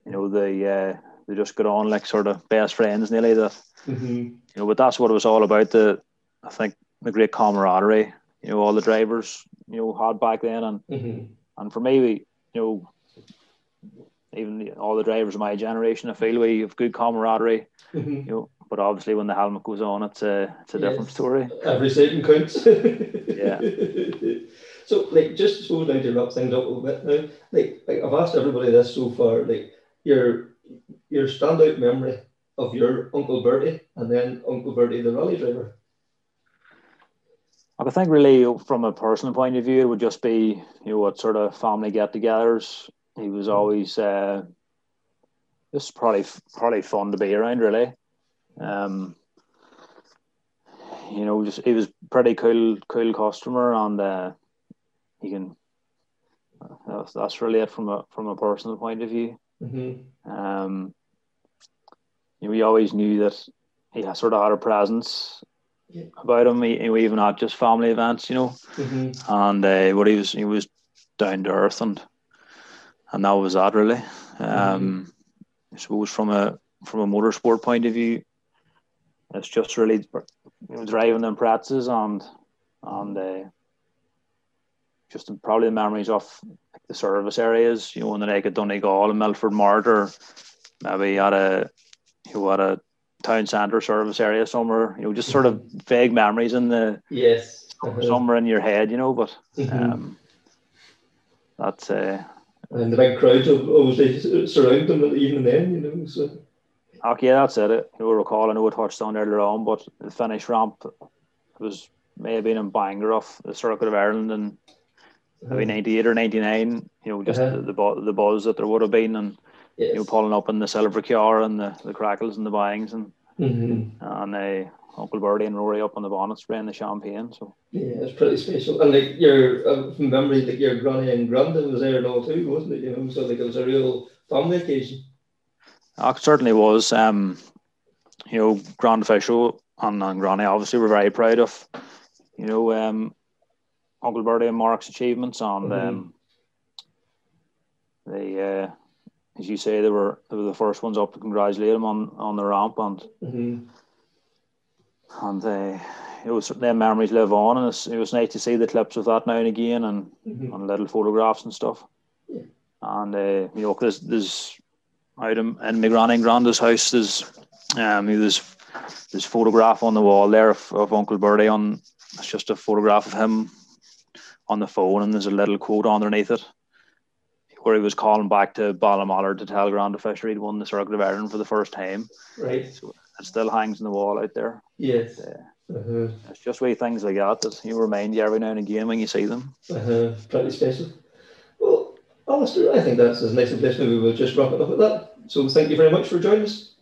you know they uh, they just got on like sort of best friends nearly that mm-hmm. you know but that's what it was all about the I think the great camaraderie you know all the drivers you know had back then and mm-hmm. and for me we, you know even all the drivers of my generation, I feel we have good camaraderie. Mm-hmm. You know, but obviously when the helmet goes on, it's a it's a different story. Every second counts. Yeah. So, like, just to slow down to wrap things up a little bit now, like, like I've asked everybody this so far, like, your your standout memory of your Uncle Bertie and then Uncle Bertie the rally driver. I think really from a personal point of view, it would just be you know what sort of family get-togethers. He was always uh, just probably probably fun to be around. Really, um, you know, just he was pretty cool cool customer, and uh, you can. That's, that's really it from a from a personal point of view. Mm-hmm. Um, you know, we always knew that he had sort of had a presence Yeah. about him. He, he even at just family events, you know Mm-hmm. and uh, what he was he was down to earth and and that was that really um I suppose from a from a motorsport point of view it's just really you know, driving them practices and and uh, just probably the memories of the service areas you know in the like at Donegal and Milford Mart or maybe at a you know at a town centre service area somewhere you know just sort of vague memories in the Yes. Somewhere in your head, you know. But Mhm. um, that's uh, And the big crowds of obviously surround them even then, you know. So okay, that's it. Know, recall I know it touched on earlier on, but the finish ramp was may have been in Bangor off the Circuit of Ireland in maybe ninety eight or ninety nine. You know, just Uh-huh. the, the the buzz that there would have been, and yes. you know, pulling up in the silver car and the, the crackles and the bangs, and mm-hmm. and uh, Uncle Bertie and Rory up on the bonnet spraying the champagne. So Yeah, it's pretty special. And like your uh, from memory, like your granny and granddad was there and all too, wasn't it? You know, so like it was a real family occasion. It certainly was. Um, you know, Granda Fisher and, and Granny obviously were very proud of, you know, um, Uncle Bertie and Mark's achievements. And Mhm. um, they, uh, as you say, they were they were the first ones up to congratulate him on, on the ramp. And Mm-hmm. and they it was their memories live on. And it's, it was nice to see the clips of that now and again and, Mm-hmm. and little photographs and stuff. Yeah. And uh, you know, because there's out in, in my granny and granda's house, there's um, there's there's a photograph on the wall there of, of Uncle Bertie. On it's just a photograph of him on the phone, and there's a little quote underneath it where he was calling back to Ballinamallard to tell Grand Fisher he'd won the Circuit of Ireland for the first time. Right. So it still hangs in the wall out there. Yes. Yeah. Uh-huh. It's just wee things like that that you remind you every now and again when you see them. Uh-huh. Pretty special. Oh, well, Alistair, I think that's as nice a place maybe we'll just wrap it up at that. So thank you very much for joining us.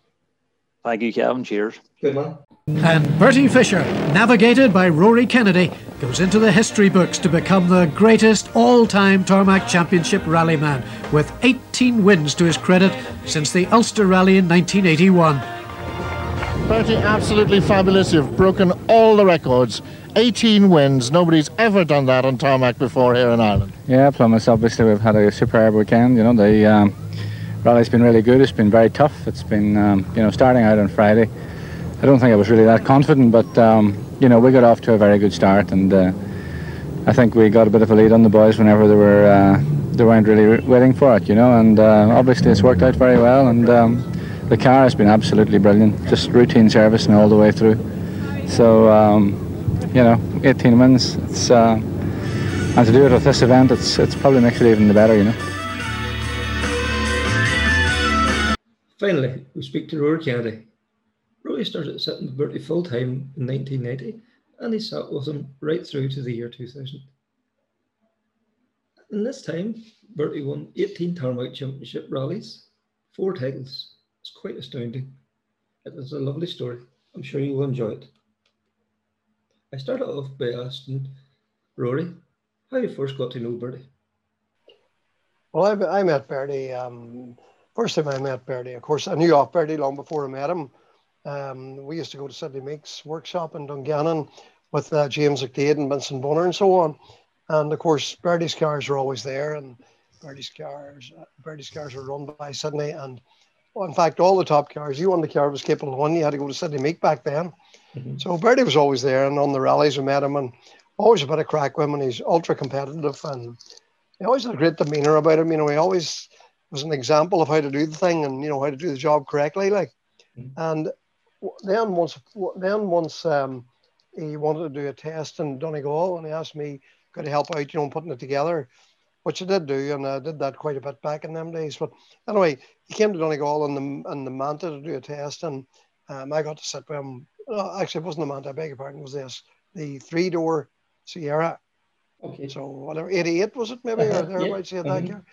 Thank you, Kevin. Cheers. Good man. And Bertie Fisher, navigated by Rory Kennedy, goes into the history books to become the greatest all time Tarmac Championship rallyman, with 18 wins to his credit since the Ulster Rally in 1981. Bertie, absolutely fabulous. You've broken all the records. 18 wins. Nobody's ever done that on tarmac before here in Ireland. Yeah, Plymouth, obviously, we've had a superb weekend. You know, the um, rally's been really good. It's been very tough. It's been, um, you know, starting out on Friday. I don't think I was really that confident, but, um, you know, we got off to a very good start. And uh, I think we got a bit of a lead on the boys whenever they were. Uh, they weren't really waiting for it, you know, and uh, obviously it's worked out very well. And um, the car has been absolutely brilliant, just routine servicing all the way through. So, um, you know, 18 wins. It's uh, and to do it at this event, it's it's probably makes it even the better, you know. Finally, we speak to Rory Kennedy. Rory started sitting with Bertie full time in 1990 and he sat with him right through to the year 2000. In this time, Bertie won 18 Tarmac Championship rallies, four titles. It's quite astounding. It is a lovely story. I'm sure you will enjoy it. I started off by asking Rory how you first got to know Bertie. Well, I, I met Bertie. Um, first time I met Bertie, of course, I knew of Bertie long before I met him. Um, we used to go to Sidney Meek's workshop in Dungannon with uh, James McDade and Vincent Bonner and so on. And of course, Bertie's cars were always there, and Bertie's cars, Bertie's cars were run by Sydney. And well, in fact, all the top cars, you won the car was capable of one, you had to go to Sydney Meek back then. Mhm. So Bertie was always there, and on the rallies we met him, and always a bit of crack with him, and he's ultra competitive, and he always had a great demeanor about him. You know, he always was an example of how to do the thing and you know how to do the job correctly. Like, mm-hmm. and then once then once um, he wanted to do a test in Donegal and he asked me could I help out, you know, putting it together, which I did do, and I did that quite a bit back in them days. But anyway, he came to Donegal and the and the Manta to do a test, and um, I got to sit with him. actually, it wasn't the Manta. I beg your pardon. It was this the three door Sierra. Okay. So whatever, 88 was it maybe, uh-huh. or thereabouts, yeah, that year.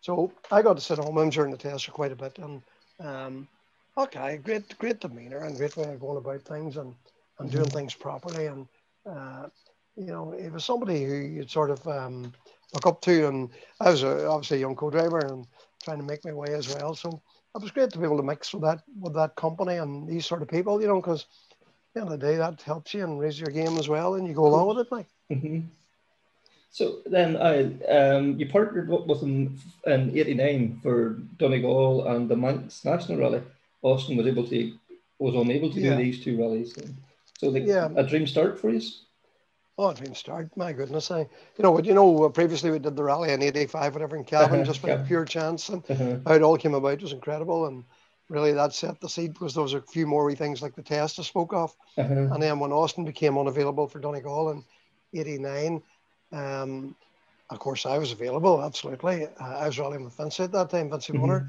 So I got to sit home with him during the test for quite a bit, and um, okay, great, great demeanor and great way of going about things and and doing mm-hmm. things properly, and uh, you know, it was somebody who you'd sort of um, look up to, and I was a, obviously a young co-driver and trying to make my way as well. So it was great to be able to mix with that with that company and these sort of people, you know, because at the end of the day that helps you and raise your game as well, and you go along with it, like. Mm-hmm. So then I um, you partnered with him in '89 for Donegal and the Manx National Rally. Austin was able to was unable to yeah. do these two rallies. So the, yeah. a dream start for you. Oh, dream start! My goodness, I you know what you know previously we did the rally in '85, whatever in Cavan, just by pure chance, and uh-huh. how it all came about was incredible, and really that set the seed because there was a few more wee things like the test I spoke of, uh-huh. and then when Austin became unavailable for Donegal in '89 um, of course, I was available, absolutely. Uh, I was rallying with Vince at that time, Vince mm mm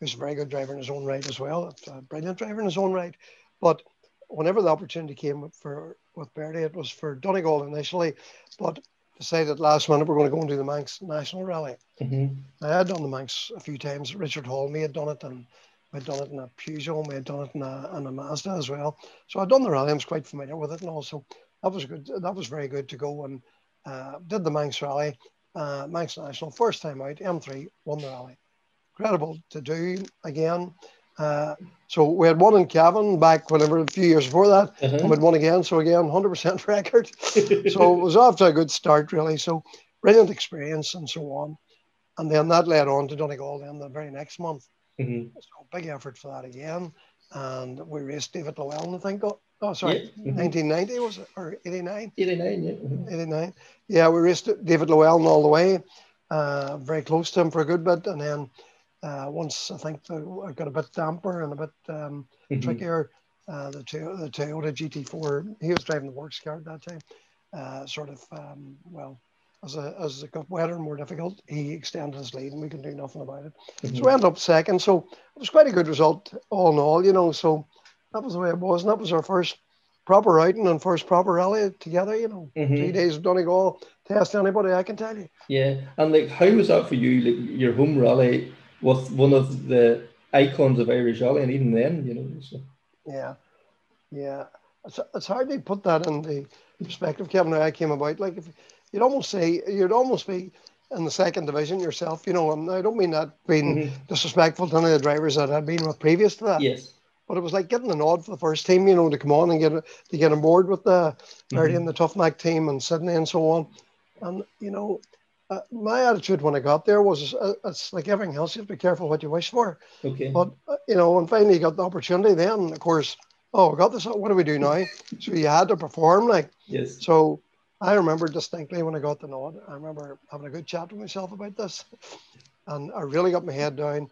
who's a very good driver in his own right as well, a brilliant driver in his own right. But whenever the opportunity came for with Bertie, it was for Donegal initially, but decided last minute we're going to go and do the Manx National Rally. Mm-hmm. I had done the Manx a few times. Richard Hall may had done it, and I'd done it in a Peugeot, we had done it in a, in a Mazda as well. So I'd done the rally. I was quite familiar with it, and also that was good. That was very good to go and uh, did the Manx Rally, uh, Manx National, first time out, M3, won the rally. Incredible to do again. Uh, so we had one in Cavan back whenever a few years before that, uh-huh. and we'd won again. So again, 100% record. so it was off to a good start, really. So brilliant experience and so on. And then that led on to Donegal then the very next month. Mm-hmm. So big effort for that again. And we raced David Llewellin, I think, Oh, sorry, yeah. 1990 mm-hmm. was it or 89? 89, yeah. Mm-hmm. 89. Yeah, we raced David Llewellin all the way, uh, very close to him for a good bit, and then uh, once I think the, I got a bit damper and a bit um, mm-hmm. trickier. Uh, the, the Toyota GT4, he was driving the works car at that time. Uh, sort of, um, well, as, a, as it got wetter and more difficult, he extended his lead and we could do nothing about it. Mm-hmm. So we ended up second. So it was quite a good result all in all, you know. So that was the way it was. And that was our first proper outing and first proper rally together, you know. Mm-hmm. Three days of Donegal, test anybody, I can tell you. Yeah. And like how was that for you? Like your home rally was one of the icons of Irish rally and even then, you know. So. Yeah. Yeah. It's, it's hard to put that in the perspective, Kevin, how I came about. Like if you'd almost say you'd almost be in the second division yourself, you know, and I don't mean that being mm-hmm. disrespectful to any of the drivers that I'd been with previous to that. Yes but it was like getting the nod for the first team, you know, to come on and get to get on board with the Bertie mm-hmm. and the Tough Mac team and Sydney and so on. And you know, uh, my attitude when I got there was uh, it's like everything else. You have to be careful what you wish for. Okay. But uh, you know, when finally got the opportunity. Then, of course, oh, we got this. What do we do now? so you had to perform, like. Yes. So I remember distinctly when I got the nod. I remember having a good chat with myself about this, and I really got my head down,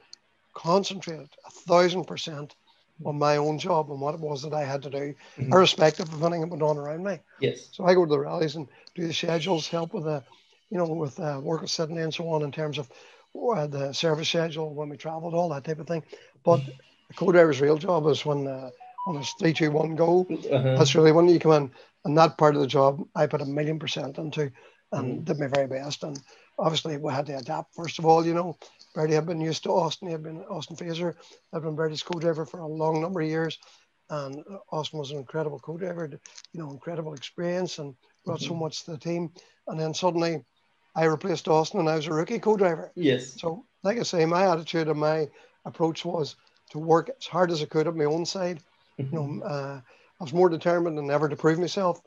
concentrated a thousand percent on my own job and what it was that I had to do, mm-hmm. irrespective of anything that went on around me. Yes. So I go to the rallies and do the schedules, help with the, you know, with uh, work Sydney and so on in terms of uh, the service schedule when we travelled, all that type of thing. But the co-driver's real job is when uh, when it's three, two, one, go. Uh-huh. That's really when you come in, and that part of the job I put a million percent into, and mm-hmm. did my very best. And obviously we had to adapt first of all, you know, Bertie had been used to Austin. He had been Austin Fraser. I'd been Bertie's co-driver for a long number of years, and Austin was an incredible co-driver. You know, incredible experience and brought mm-hmm. so much to the team. And then suddenly, I replaced Austin, and I was a rookie co-driver. Yes. So, like I say, my attitude and my approach was to work as hard as I could at my own side. Mm-hmm. You know, mm-hmm. uh, I was more determined than ever to prove myself,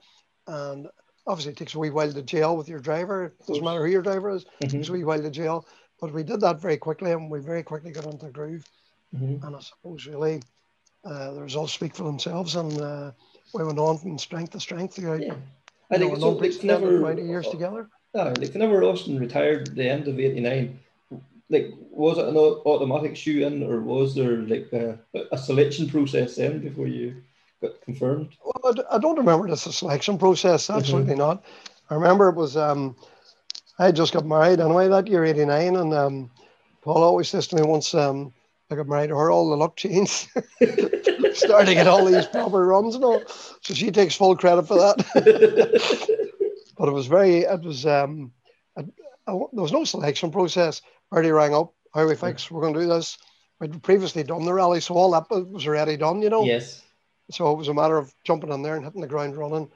and obviously it takes a wee while to gel with your driver. It doesn't matter who your driver is. Mm-hmm. It takes a wee while to gel. But we did that very quickly and we very quickly got into the groove. Mm-hmm. And I suppose really uh, the results speak for themselves and uh, we went on from strength to strength throughout yeah. I think know, so, like never, years together. Yeah, like whenever Austin retired at the end of 89, like was it an automatic shoe in, or was there like a, a selection process then before you got confirmed? Well, I, don't remember this a selection process. Mm-hmm. Absolutely mm-hmm. not. I remember it was um, I just got married anyway that year, '89, and um, Paul always says to me once um, I got married to her, all the luck changed. Starting get all these proper runs and all. So she takes full credit for that. but it was very, it was, um, I, there was no selection process. Already rang up, how we fix, we're going to do this. We'd previously done the rally, so all that was already done, you know. Yes. So it was a matter of jumping in there and hitting the ground running.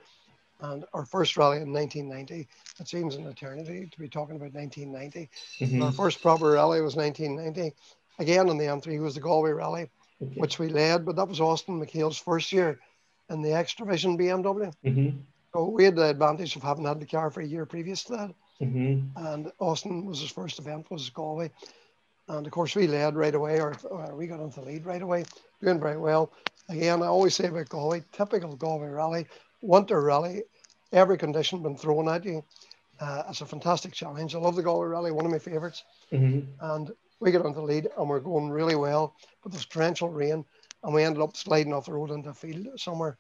And our first rally in 1990, it seems an eternity to be talking about 1990. Mm-hmm. Our first proper rally was 1990. Again on the M3 was the Galway Rally, okay. which we led, but that was Austin MacHale's first year in the X Division BMW. Mm-hmm. So we had the advantage of having had the car for a year previous to that. Mm-hmm. And Austin was his first event, was Galway. And of course, we led right away, or, or we got into the lead right away, doing very well. Again, I always say about Galway, typical Galway rally, winter rally, every condition been thrown at you. Uh, it's a fantastic challenge. I love the Galway rally, one of my favorites. Mm-hmm. And we got into the lead and we're going really well, but there's torrential rain, and we ended up sliding off the road into a field somewhere,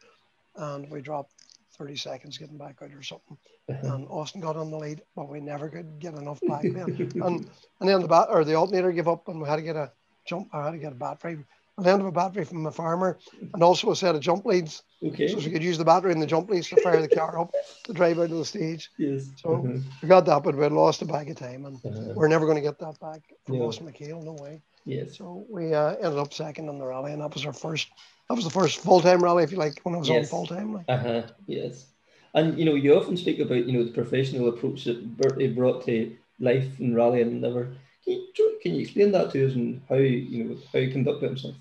and we dropped 30 seconds getting back out or something. Uh-huh. And Austin got on the lead, but we never could get enough back then. and and then the bat or the alternator gave up, and we had to get a jump. I had to get a battery. I ended up a battery from a farmer, and also a set of jump leads. Okay. So we could use the battery and the jump leads to fire the car up to drive out of the stage. Yes. So uh-huh. we got that, but we lost a bag of time, and uh-huh. we're never going to get that back from yeah. Austin MacHale. No way. Yes. So we uh, ended up second in the rally, and that was our first. That was the first full time rally, if you like, when I was yes. on full time. Like. Uh huh. Yes. And you know, you often speak about you know the professional approach that Bertie brought to life and rallying and never. Can you, can you explain that to us and how you know how he conducted himself?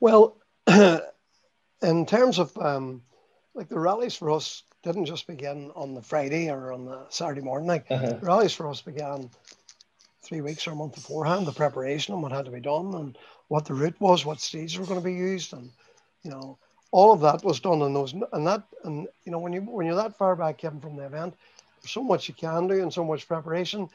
Well, in terms of um, like the rallies for us didn't just begin on the Friday or on the Saturday morning. Like uh-huh. rallies for us began three weeks or a month beforehand. The preparation and what had to be done and what the route was, what stages were going to be used, and you know all of that was done in those and that and you know when you when you're that far back Kevin from the event there's so much you can do and so much preparation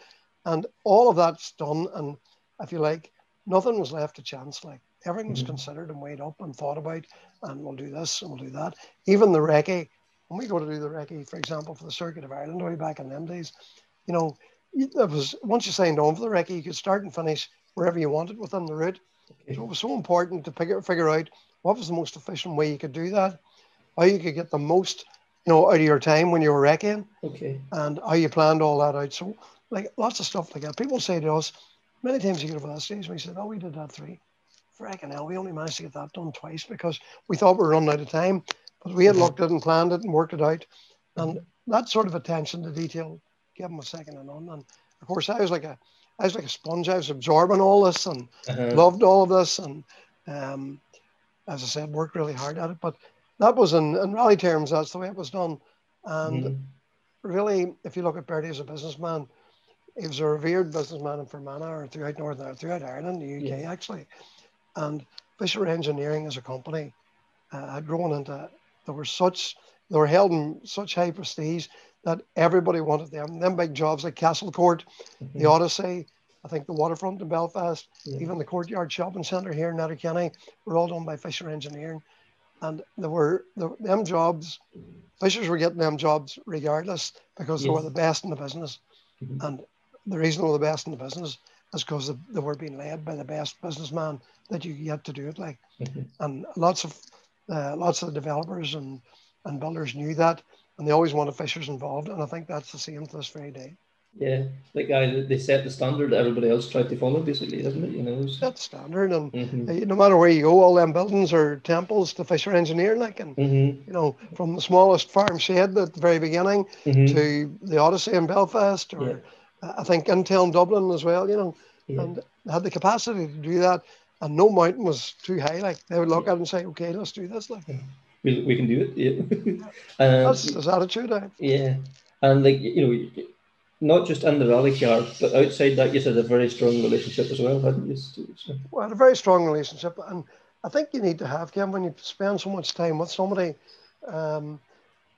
and all of that's done and if you like nothing was left to chance like everything was mm-hmm. considered and weighed up and thought about and we'll do this and we'll do that even the recce when we go to do the recce for example for the circuit of Ireland way back in them days you know it was once you signed on for the recce you could start and finish wherever you wanted within the route okay. so it was so important to figure, figure out what was the most efficient way you could do that? How you could get the most, you know, out of your time when you were recceing. Okay. And how you planned all that out. So like lots of stuff like that. People say to us, many times you get over that stage, we said, Oh, we did that three. Fracking hell, we only managed to get that done twice because we thought we were running out of time. But we had mm-hmm. looked at it and planned it and worked it out. And that sort of attention to detail gave them a second and on. And of course I was like a I was like a sponge. I was absorbing all this and uh-huh. loved all of this and um, as I said, worked really hard at it. But that was in, in rally terms, that's the way it was done. And mm. really, if you look at Bertie as a businessman, he was a revered businessman in Fermanagh or throughout Northern throughout Ireland, the UK yeah. actually. And Fisher Engineering as a company uh, had grown into there were such they were held in such high prestige that everybody wanted them. Them big jobs like Castlecourt, mm-hmm. the Odyssey, I think the waterfront in Belfast, yeah. even the Courtyard Shopping Centre here in Letterkenny, were all done by Fisher Engineering. And there were the, them jobs, Fishers were getting them jobs regardless because yes. they were the best in the business. Mm-hmm. And the reason they were the best in the business is because they, they, were being led by the best businessman that you get to do it like. Mm-hmm. And lots of uh, lots of the developers and, and builders knew that and they always wanted Fishers involved. And I think that's the same to this very day. Yeah, like I, they set the standard that everybody else tried to follow, basically, isn't it? You know, that's standard, and mm-hmm. no matter where you go, all them buildings are temples to Fisher engineer, like, and mm-hmm. you know, from the smallest farm shed at the very beginning mm-hmm. to the Odyssey in Belfast, or yeah. I think Intel in Dublin as well. You know, yeah. and had the capacity to do that, and no mountain was too high. Like they would look yeah. at it and say, "Okay, let's do this." Like, we, we can do it. Yeah, um, that's his attitude. Eh? Yeah, and like you know not just in the rally car, but outside that, you had a very strong relationship as well, hadn't you? So. Well, a very strong relationship, and I think you need to have, Ken, when you spend so much time with somebody, um,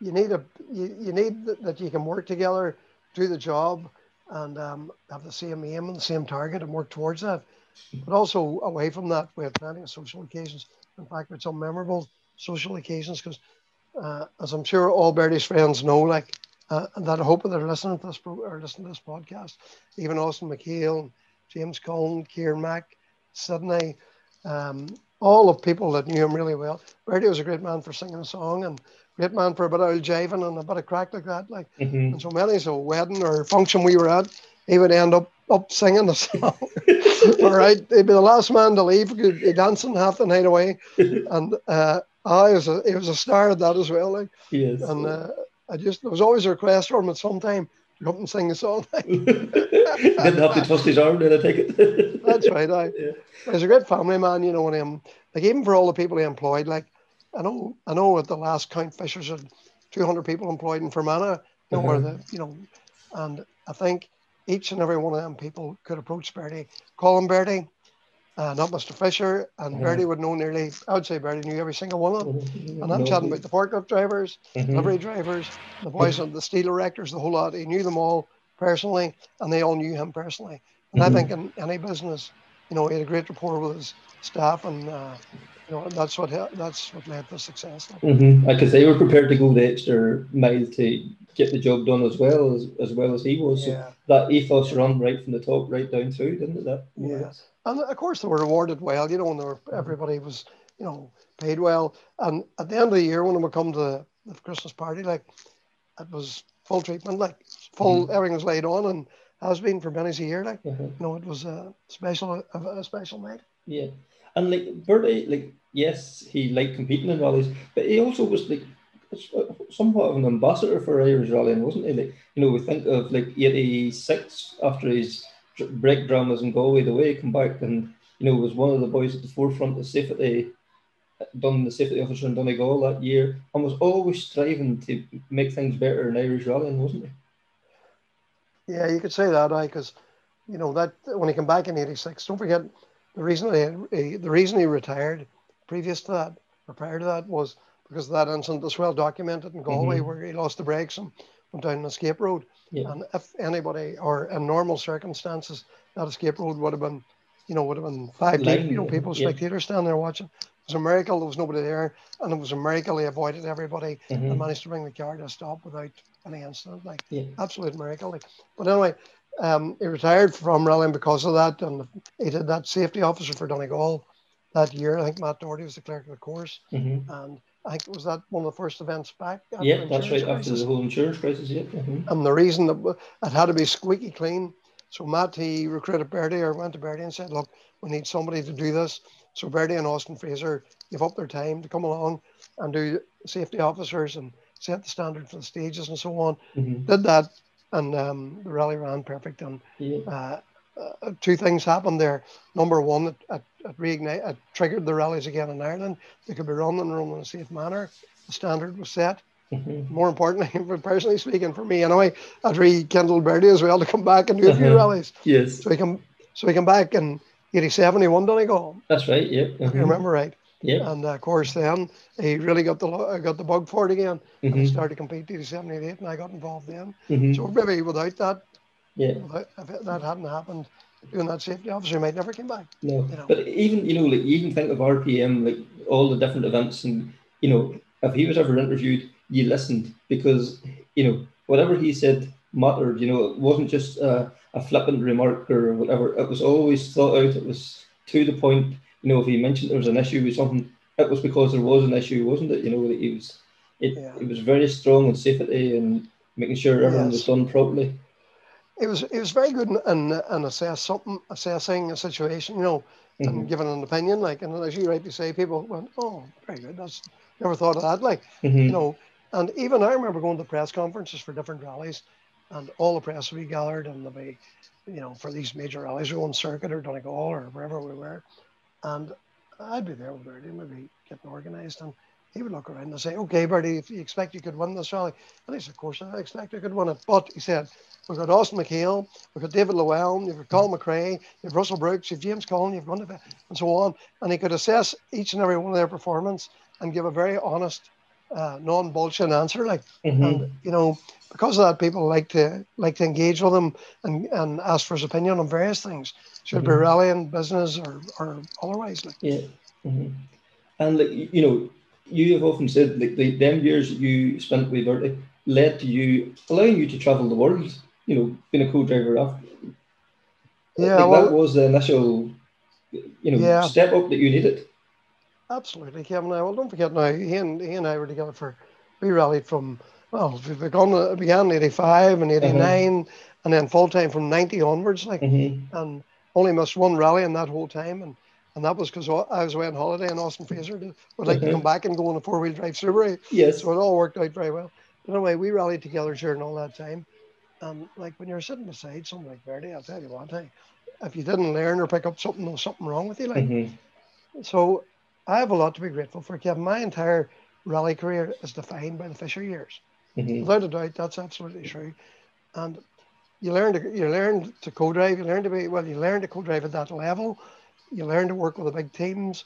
you need a you, you need that you can work together, do the job, and um, have the same aim and the same target and work towards that. But also away from that, we had plenty of social occasions. In fact, had some memorable social occasions because, uh, as I'm sure all Bertie's friends know, like uh, that I hope that they're listening to this pro- or listening to this podcast. Even Austin MacHale, James Cullen, Kieran Mack, Sydney, um, all of people that knew him really well. Bertie was a great man for singing a song and great man for a bit of old jiving and a bit of crack like that. Like Mm-hmm. and so many so wedding or function we were at, he would end up up singing the song. All right, he'd be the last man to leave. He'd be dancing half the night away, and uh, I was a he was a star at that as well. Like, Yes. and uh, I just there was always a request for him at some time to come and sing a song. I didn't have to twist his arm, did I take it? That's right. I, Yeah. he's a great family man, you know, and um, like even for all the people he employed, like I know, I know at the last count, Fishers had 200 people employed in Fermanagh, you know, Uh-huh. the, you know, and I think each and every one of them people could approach Bertie, call him Bertie, uh, not Mr. Fisher, and Uh-huh. Bertie would know nearly, I would say Bertie knew every single one of them. Mm-hmm. And I'm chatting about the forklift drivers, Mhm. delivery drivers, the boys on the steel erectors, the whole lot. He knew them all personally, and they all knew him personally. And Mhm. I think in any business, you know, he had a great rapport with his staff, and uh, you know, that's what that's what led to success. Mm-hmm. Because they were prepared to go the extra mile to get the job done as well as as well as he was. So Yeah. that ethos run right from the top right down through, didn't it? That Yeah. And of course, they were rewarded well, you know, and they were, everybody was, you know, paid well. And at the end of the year, when we come to the, Christmas party, like, it was full treatment, like, full, everything was laid on and has been for many a year, like, Uh-huh. you know, it was a special, a, a special night. Yeah, and like Bertie, like yes, he liked competing in rallies, but he also was like somewhat of an ambassador for Irish rallying, wasn't he? Like you know, we think of like '86 after his break dramas in Galway, the way he come back and you know was one of the boys at the forefront of safety, done the safety officer in Donegal that year, and was always striving to make things better in Irish rallying, wasn't he? Yeah, you could say that, I because, you know, that when he came back in '86, don't forget the reason he, he the reason he retired previous to that or prior to that was because of that incident that's well documented in Galway Mhm. where he lost the brakes and down an escape road. Yeah. And if anybody or in normal circumstances, that escape road would have been, you know, would have been five deep, you know, people, yeah. spectators standing there watching. It was a miracle there was nobody there, and it was a miracle he avoided everybody and Mhm. managed to bring the car to a stop without any incident. Like Yeah. absolute miracle. Like, but anyway, um, he retired from rallying because of that, and he did that safety officer for Donegal that year. I think Matt Doherty was the clerk of the course, hmm and I think was that one of the first events back. Yeah, that's right. insurance After the whole insurance crisis, yeah. hmm And the reason that it had to be squeaky clean. So Matt, he recruited Bertie or went to Bertie and said, look, we need somebody to do this. So Bertie and Austin Fraser gave up their time to come along and do safety officers and set the standard for the stages and so on. hmm Did that, and um, the rally ran perfect. And Yeah. uh, uh, two things happened there. Number one, it, it, it reignite, it triggered the rallies again in Ireland. They could be run and run in a safe manner. The standard was set. hmm More importantly, personally speaking, for me anyway, I'd rekindled Bertie as well to come back and do a few Uh-huh. rallies. Yes, So he come, so he come back in '87. He won Donegal, that's right. Yeah. if you mhm. remember right. Yeah. And uh, of course, then he really got the uh, got the bug for it again. And he Mhm. started to compete '87, '88, and I got involved then. Mhm. So maybe without that, Yeah. without, if it- that hadn't happened, doing that safety officer might never came back. No, you know. but even you know, like you even think of RPM, like all the different events, and you know, if he was ever interviewed, you listened because you know whatever he said mattered. You know, it wasn't just a, a flippant remark or whatever. It was always thought out. It was to the point. You know, if he mentioned there was an issue with something, it was because there was an issue, wasn't it? You know, that he was. It, Yeah. it was very strong on safety and making sure everything was done properly. It was it was very good in, in, in assess something, assessing a situation, you know, Mhm. and giving an opinion. Like, and as you rightly say, people went, "Oh, very good. That's never thought of that." Like, Mhm. you know, and even I remember going to press conferences for different rallies, and all the press would be gathered, and there'd be, you know, for these major rallies, we on circuit or Donegal or wherever we were, and I'd be there with Bertie, maybe getting organised, and he would look around and say, "Okay, Bertie, if you expect you could win this rally," and I said, "Of course, I expect I could win it," but he said. We've got Austin MacHale, we've got David Llewellin, you've got Colin McRae, you've Russell Brooks, you've James Cullen, you've Gunn, and so on. And he could assess each and every one of their performance and give a very honest uh, non-bullshit answer. Like, Mhm. and you know, because of that, people like to like to engage with him and, and ask for his opinion on various things. Should it be rallying, business, or or otherwise. Like, Yeah. hmm And like you you know, you have often said like the them years you spent with Bertie led to you allowing you to travel the world. You know, been a co-driver after. Yeah, well- that was the initial, you know, Yeah. step up that you needed. Absolutely, Kevin. Now, well, don't forget now, he and he and I were together for we rallied from well, we began began in '85 and '89, and then full time from '90 onwards. Like, hmm and only missed one rally in that whole time, and and that was because I was away on holiday, and Austin Fraser would like to Mhm. come back and go on a four wheel drive Subaru, Yes. so it all worked out very well. But anyway, we rallied together during all that time, and like when you're sitting beside someone like Bertie, I'll tell you what, hey, if you didn't learn or pick up something, there was something wrong with you, like. hmm So I have a lot to be grateful for, Kevin. My entire rally career is defined by the Fisher years. hmm Without a doubt, that's absolutely true. And you learn to you learn to co-drive. You learn to be well. You learn to co-drive at that level. You learn to work with the big teams.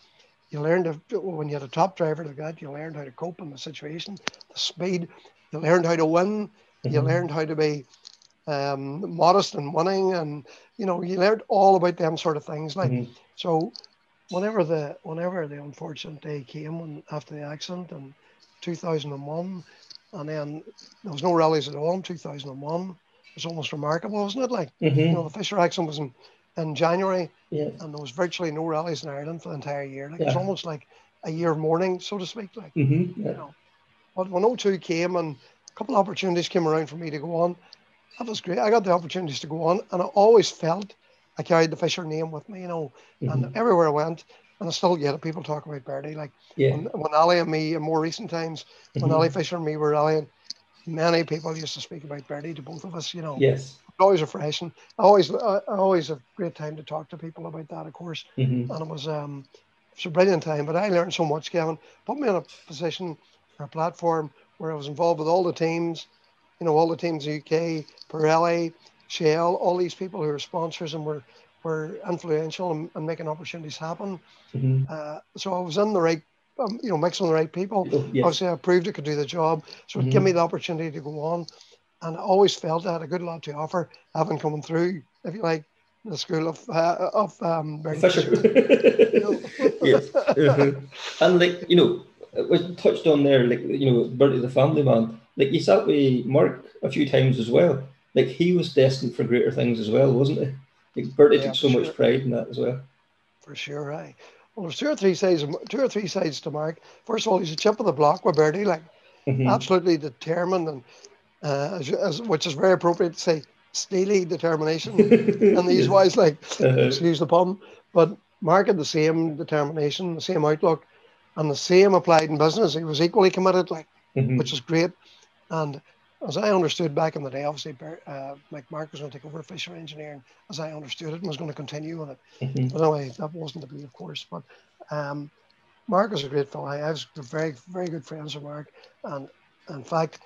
You learn to when you had a top driver like that. You learned how to cope in the situation, the speed. You learned how to win. You Mhm. learned how to be um, modest and winning, and you know you learned all about them sort of things. Like Mhm. so, whenever the whenever the unfortunate day came when after the accident in 2001, and then there was no rallies at all in 2001. It was almost remarkable, wasn't it? Like you Mhm. know, the Fisher accident was in, in January, Yeah. and there was virtually no rallies in Ireland for the entire year. Like it was almost like a year of mourning, so to speak. Like hmm you know, but when 02 came and couple of opportunities came around for me to go on, that was great. I got the opportunities to go on, and I always felt I carried the Fisher name with me, you know, Mhm. and everywhere I went, and I still get it. People talk about Bertie, like Yeah. when, when Ali and me in more recent times, when Mhm. Ali Fisher and me were rallying, many people used to speak about Bertie to both of us, you know. Yes. Always refreshing. I always, I, I always have great time to talk to people about that, of course. hmm And it was, um, it was a brilliant time. But I learned so much, Kevin. Put me in a position a platform where I was involved with all the teams, you know, all the teams in the UK, Pirelli, Shell, all these people who were sponsors and were were influential in, in making opportunities happen. hmm Uh, so I was in the right, um, you know, mixing the right people. Yes. Obviously, I proved I could do the job, so it gave Mhm. me the opportunity to go on. And I always felt I had a good lot to offer, having come through, if you like, the school of uh, of um, yes. Mhm. And like you know, it was touched on there, like you know, Bertie the family man. Like you sat with Mark a few times as well. Like he was destined for greater things as well, wasn't he? Like Bertie Yeah, took so sure. much pride in that as well. for sure. Aye. Well, there's two or three sides, two or three sides to Mark. First of all, he's a chip of the block with Bertie, like Mhm. absolutely determined, and uh, as, as, which is very appropriate to say, steely determination. and these wise, like Uh-huh. excuse the pun, but Mark had the same determination, the same outlook, and the same applied in business. He was equally committed, like Mhm. which is great. And as I understood back in the day, obviously, uh, like Mark was going to take over Fisher Engineering, as I understood it, and was going to continue on it. Mhm. But anyway, that wasn't to be, of course. But um, Mark was a great fellow. I was very, very good friends with Mark, and in fact,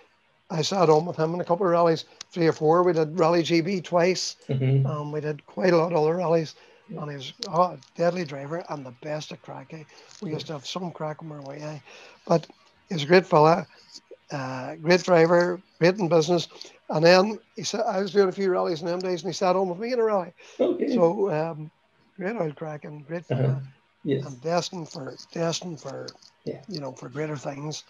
I sat on with him in a couple of rallies, three or four. We did Rally GB twice. Mhm. Um, we did quite a lot of other rallies, and he was a deadly driver and the best at crack. eh. We used to have some crack on our way. eh. But he was a great fella, uh, great driver, great in business. And then he said, I was doing a few rallies in them days, and he sat on with me in a rally. Okay. So um, great old crack and great fella, Uh-huh. yes. and destined for destined for Yeah. you know for greater things.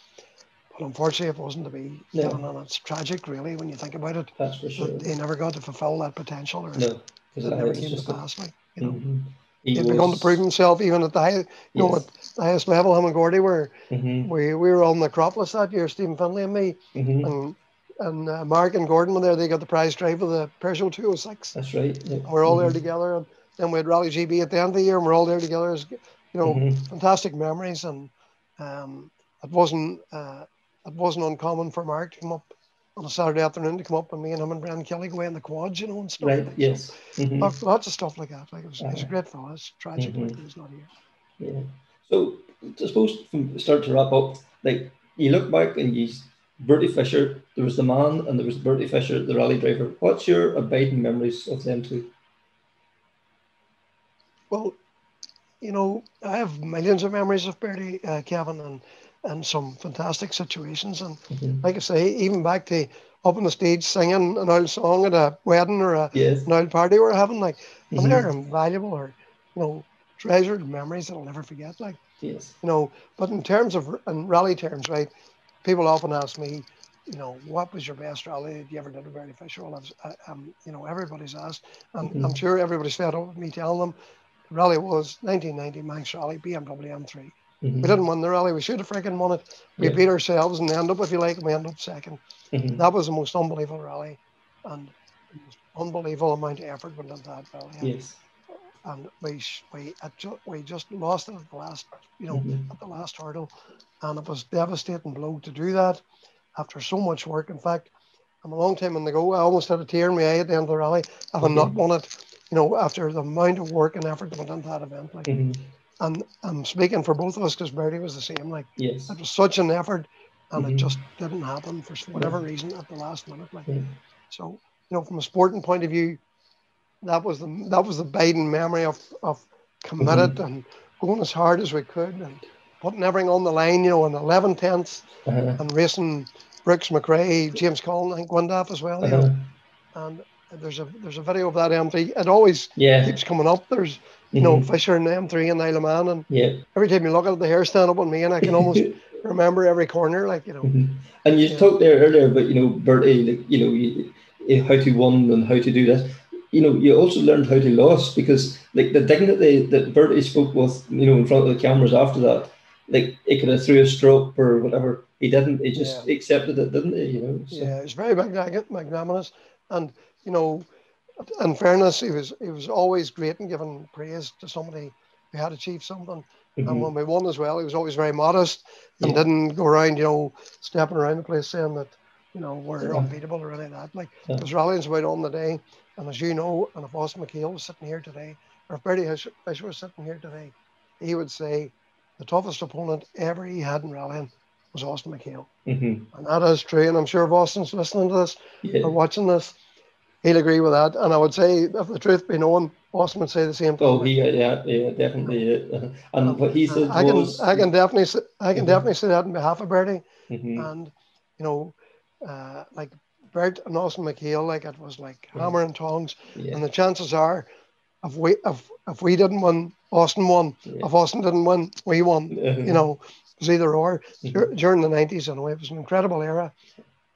But unfortunately, it wasn't to be. No. And it's tragic, really, when you think about it. That's for sure. He never got to fulfil that potential, or No, it never came to pass. Like you know. Mhm. He He'd begun to prove himself even at the high, you know, at the highest level. Him and Gordy were Mhm. we, we were on the Acropolis that year, Stephen Finlay and me, Mhm. and and uh, Mark and Gordon were there. They got the prize drive of the Peugeot 206. That's right. yeah. We're all there Mhm. together, and then we had Rally GB at the end of the year, and we're all there together. As, you know, Mhm. fantastic memories, and um, it wasn't uh, it wasn't uncommon for Mark to come up on a Saturday afternoon to come up and me and him and Brendan Kelly go in the quads, you know, and stuff. Right. like, Yes. Mhm. Lots, lots of stuff like that. Like it was, was a Uh-huh. great fellow. It's tragic Mhm. like he's not here. Yeah. So I suppose from start to wrap up, like you look back and you Bertie Fisher, there was the man and there was Bertie Fisher, the rally driver. What's your abiding memories of them two? Well, you know, I have millions of memories of Bertie, uh, Kevin, and in some fantastic situations. And Mhm. like I say, even back to up on the stage singing an old song at a wedding or a, Yes. an old party we're having, like, Mhm. and they're invaluable or, you know, treasured memories that I'll never forget. Like, Yes. you know, but in terms of in rally terms, right? People often ask me, you know, what was your best rally that you ever did at Bertie Fisher? Well, I I, um, you know, everybody's asked, and Mhm. I'm sure everybody's fed up with me telling them. The rally was 1990 Manx Rally BMW M3. Mhm. We didn't win the rally. We should have freaking won it. We Yeah. beat ourselves and end up, if you like, we end up second. Mhm. That was the most unbelievable rally, and the most unbelievable amount of effort went into that rally. And, Yes. and we we ju- we just lost it at the last, you know, Mhm. at the last hurdle, and it was devastating blow to do that after so much work. In fact, I'm a long time in the go. I almost had a tear in my eye at the end of the rally, having not Mhm. won it. You know, after the amount of work and effort that went into that event, like, Mhm. And I'm speaking for both of us because Bertie was the same. Like, Yes. it was such an effort, and Mhm. it just didn't happen for whatever reason at the last minute. Like, Yeah. so you know, from a sporting point of view, that was the that was the Biden memory of of committed and going as hard as we could and putting everything on the line. You know, in 11 tenths Uh-huh. and racing Brooks McRae, James I think Gwyndaf as well. You know, Uh-huh. and there's a there's a video of that M3. It always Yeah. keeps coming up. There's you know Mhm. Fisher and the M3 and Isle of Man, and Yeah. every time you look at it, the hair stand up on me, and I can almost remember every corner. Like you know, Mhm. And you Yeah. talked there earlier about you know Bertie, like you know you, you- how to win and how to do that. You know, you also learned how to lose because like the dignity that Bertie spoke with, you know, in front of the cameras after that, like he could have threw a stroke or whatever. He didn't. He just Yeah. accepted it, didn't he? You know. So, Yeah, it's very magna- magnanimous, and you know, in fairness, he was he was always great in giving praise to somebody who had achieved something. mhm. And when we won as well, he was always very modest and Yeah. didn't go around, you know, stepping around the place saying that, you know, we're Yeah. unbeatable or anything like that. Like Yeah. there's rallies about on the day, and as you know, and if Austin MacHale was sitting here today, or if Bertie Fish- Fisher was sitting here today, he would say the toughest opponent ever he had in rallying was Austin MacHale. Mhm. And that is true. And I'm sure if Austin's listening to this or watching this, he'll agree with that. And I would say, if the truth be known, Austin would say the same thing. Oh, he, yeah, yeah, definitely. Yeah. And what he said I can, was, I can definitely, I can Mhm. definitely say that on behalf of Bertie. Mhm. And you know, uh, like Bert and Austin MacHale, like it was like Yeah. hammer and tongs. yeah, And the chances are, if we if if we didn't win, Austin won. yeah. If Austin didn't win, we won. You know, it was either or. Mhm. During the nineties, anyway, it was an incredible era.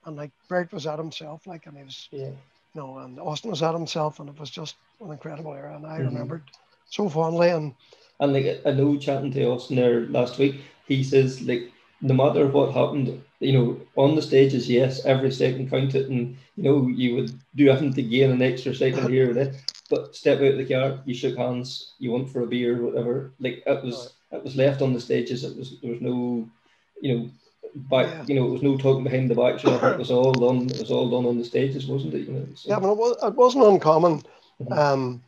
And like Bert was at himself, like, and he was Yeah. You know, and Austin was at himself, and it was just an incredible era, and I Mhm. remembered so fondly. And And like I know chatting to Austin there last week, he says like no matter what happened, you know, on the stages, yes, every second counted, and you know you would do everything to gain an extra second here or there. But step out of the car, you shook hands, you went for a beer, whatever. Like it was, it was left on the stages. It was there was no, you know, back. Yeah. You know, it was no talking behind the back. So it was all done. It was all done on the stages, wasn't it? You know. So, yeah, but it, was, it wasn't uncommon. Mhm. Um,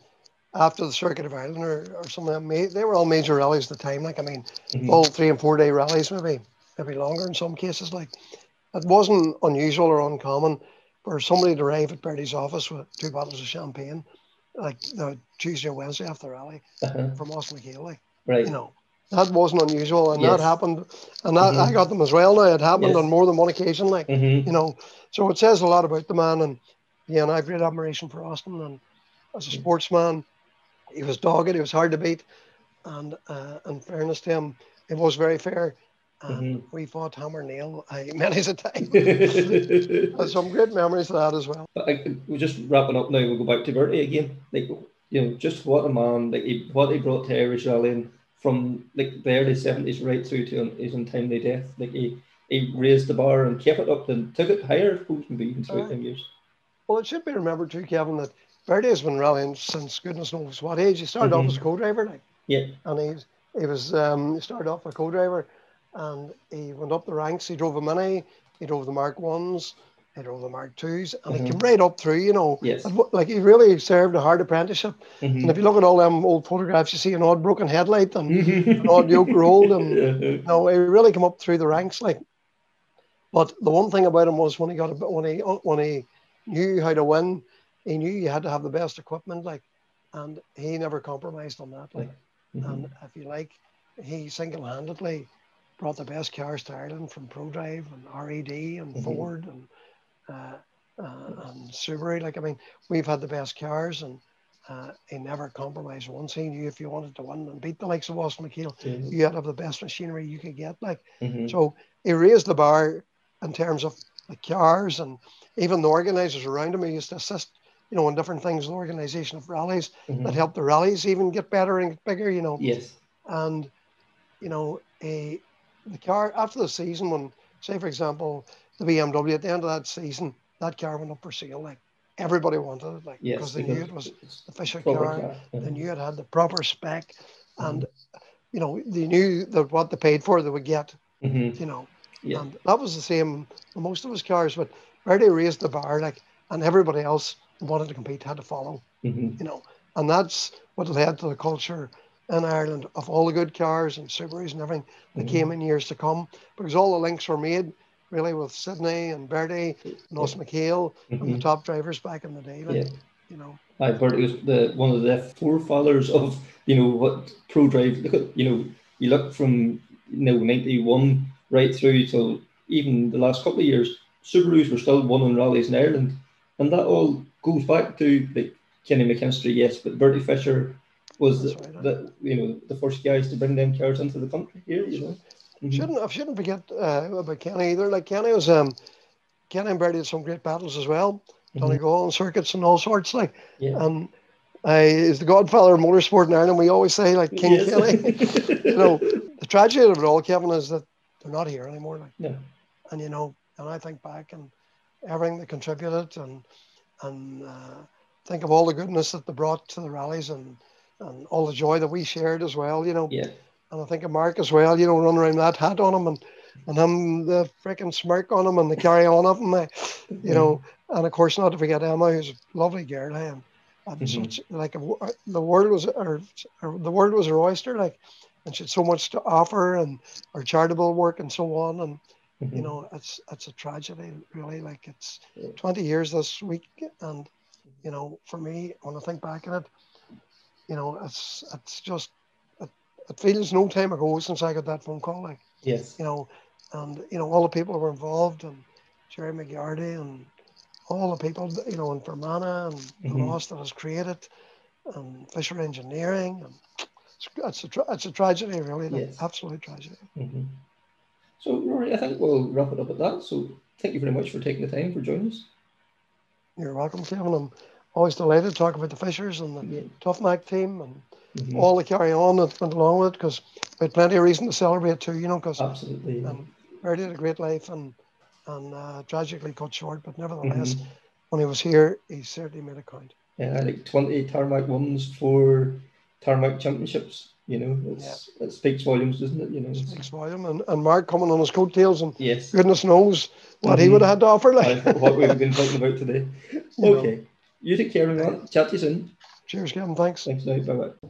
after the Circuit of Ireland or, or some of them, they were all major rallies at the time. Like I mean, Mhm. all three and four day rallies, maybe maybe longer in some cases. Like it wasn't unusual or uncommon for somebody to arrive at Bertie's office with two bottles of champagne, like the Tuesday or Wednesday after the rally Uh-huh. from Austin MacHale. Like Right. you know, that wasn't unusual, and Yes. that happened, and that, I Mhm. got them as well. Now it happened Yes. on more than one occasion. Like Mhm. you know, so it says a lot about the man, and yeah, and I have great admiration for Austin, and as a sportsman, he was dogged, he was hard to beat, and uh, in fairness to him, it was very fair. And Mhm. we fought hammer nail uh, many a time. Some great memories of that as well. I, we're just wrapping up now. We'll go back to Bertie again. Like you know, just what a man! Like he, what he brought to Irish rallying from like the early seventies right through to his untimely death. Like he, he raised the bar and kept it up and took it higher. Suppose maybe even throughout Aye. them years. Well, it should be remembered too, Kevin, that Bertie has been rallying since goodness knows what age. He started off Mhm. as a co-driver, like. Yeah. and he he was um, he started off a co-driver, and he went up the ranks. He drove a mini, he drove the Mark ones, he drove the Mark twos, and he Mhm. came right up through. You know, Yes. Like he really served a hard apprenticeship. Mhm. And if you look at all them old photographs, you see an odd broken headlight and an odd yoke rolled, and you know, he really came up through the ranks. Like, but the one thing about him was when he got a bit when he when he knew how to win, he knew you had to have the best equipment. Like, and he never compromised on that. Like. Mhm. And if you like, he single-handedly brought the best cars to Ireland from Prodrive and RED and Mhm. Ford and uh, uh, and Subaru. Like I mean, we've had the best cars, and uh, he never compromised once. He knew if you wanted to win and beat the likes of Austin MacHale, Mhm. you had to have the best machinery you could get. Like Mhm. so, he raised the bar in terms of the cars and even the organisers around him. He used to assist, you know, in different things, the organisation of rallies Mhm. that helped the rallies even get better and get bigger. You know, Yes. and you know a the car after the season when say for example the BMW at the end of that season that car went up for sale like everybody wanted it like Yes. because they knew it was the Fisher car car. they Mhm. knew it had the proper spec and Mm-hmm. you know they knew that what they paid for they would get Mhm. you know Yeah. and that was the same for most of his cars but Bertie raised the bar like and everybody else wanted to compete had to follow Mhm. you know, and that's what led to the culture in Ireland of all the good cars and Subarus and everything that Mhm. came in years to come because all the links were made really with Sydney and Bertie and Os MacHale and the mm-hmm. top drivers back in the day, like, Yeah. you know. I Bertie was the one of the forefathers of you know what Prodrive. Look at you know you look from you know ninety one right through till even the last couple of years. Subarus were still won winning rallies in Ireland, and that all goes back to like Kenny McKinstry, yes, but Bertie Fisher was the, right, the you know the first guys to bring them cars into the country here. You know, Mhm. Shouldn't I shouldn't forget uh, about Kenny either. Like Kenny was um Kenny and Bertie had some great battles as well. Donegal and circuits and all sorts like yeah. and uh, is the godfather of motorsport in Ireland. We always say like King Yes. Kenny. you know, the tragedy of it all, Kevin, is that they're not here anymore. Like, No. and you know, and I think back and everything they contributed, and and uh, think of all the goodness that they brought to the rallies, and and all the joy that we shared as well. You know, Yeah. And I think of Mark as well. You know, running around with that hat on him, and and him the freaking smirk on him, and the carry on of him. uh, You know, and of course not to forget Emma, who's a lovely girl, eh, and, and Mhm. such like a, the world was or, or the world was her oyster, like, and she had so much to offer, and her charitable work and so on, and Mhm. you know, it's it's a tragedy, really. Like it's Yeah. 20 years this week, and you know, for me, when I think back on it, you know, it's it's just it, feels no time ago since I got that phone call. Like, Yes. you know, and you know, all the people who were involved, and Jerry McGardy, and all the people, you know, in Fermanagh, and the Mhm. loss that was created, and Fisher Engineering, and it's, it's a tra- it's a tragedy, really, Yes. absolute tragedy. hmm So, Rory, I think we'll wrap it up at that. So, thank you very much for taking the time for joining us. You're welcome, Kevin. I'm always delighted to talk about the Fishers and the Yeah. Tough Mac team and Mhm. all the carry on that went along with it because we had plenty of reason to celebrate too, you know, because Absolutely. um, had a great life and and uh, tragically cut short, but nevertheless, Mhm. when he was here, he certainly made a count. Yeah, like 20 tarmac ones for tarmac championships. You know, it's, it speaks volumes, doesn't it? You know, Speaks volume. And, and Mark coming on his coattails and yes. goodness knows what he Mhm. would have had to offer. Like, what we've been talking about today. Okay. You take care of that. Chat to you soon. cheers, Kevin. Thanks. Thanks now. Bye bye.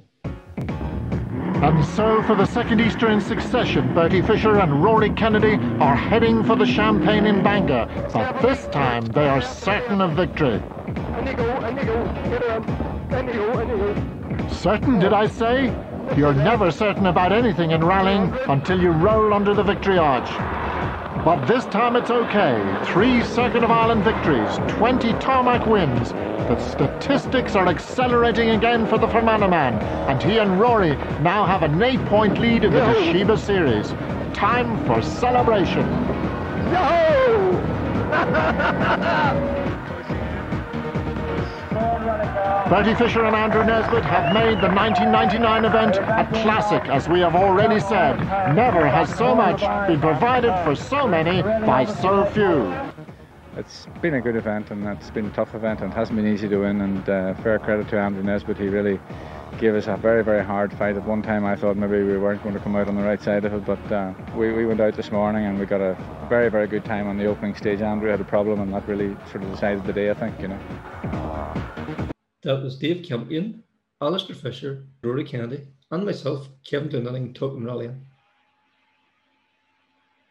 And so, for the second Easter in succession, Bertie Fisher and Rory Kennedy are heading for the champagne in Bangor. But this time, they are certain of victory. Certain, did I say? You're never certain about anything in rallying until you roll under the victory arch. But this time it's okay. Three Circuit of Ireland victories, 20 tarmac wins. The statistics are accelerating again for the Fermanagh man, and he and Rory now have an eight-point lead in the Toshiba Series. Time for celebration. Bertie Fisher and Andrew Nesbitt have made the 1999 event a classic, as we have already said. Never has so much been provided for so many by so few. It's been a good event and it's been a tough event and it hasn't been easy to win and uh, fair credit to Andrew Nesbitt, he really gave us a very very hard fight. At one time I thought maybe we weren't going to come out on the right side of it but uh, we, we went out this morning and we got a very very good time on the opening stage. Andrew had a problem and that really sort of decided the day I think, you know. That was Dave Campion, Alistair Fisher, Rory Kennedy, and myself, Kevin Glendinning, talking rallying.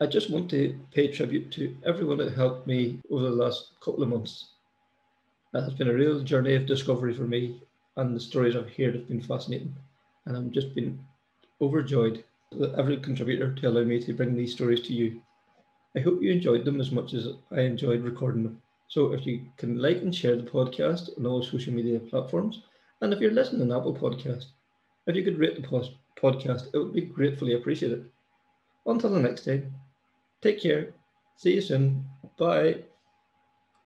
I just want to pay tribute to everyone that helped me over the last couple of months. It has been a real journey of discovery for me, and the stories I've heard have been fascinating. And I'm just been overjoyed that every contributor to allow me to bring these stories to you. I hope you enjoyed them as much as I enjoyed recording them. So if you can like and share the podcast on all social media platforms, and if you're listening on Apple Podcast, if you could rate the post- podcast, it would be gratefully appreciated. Until the next time, take care. See you soon. Bye.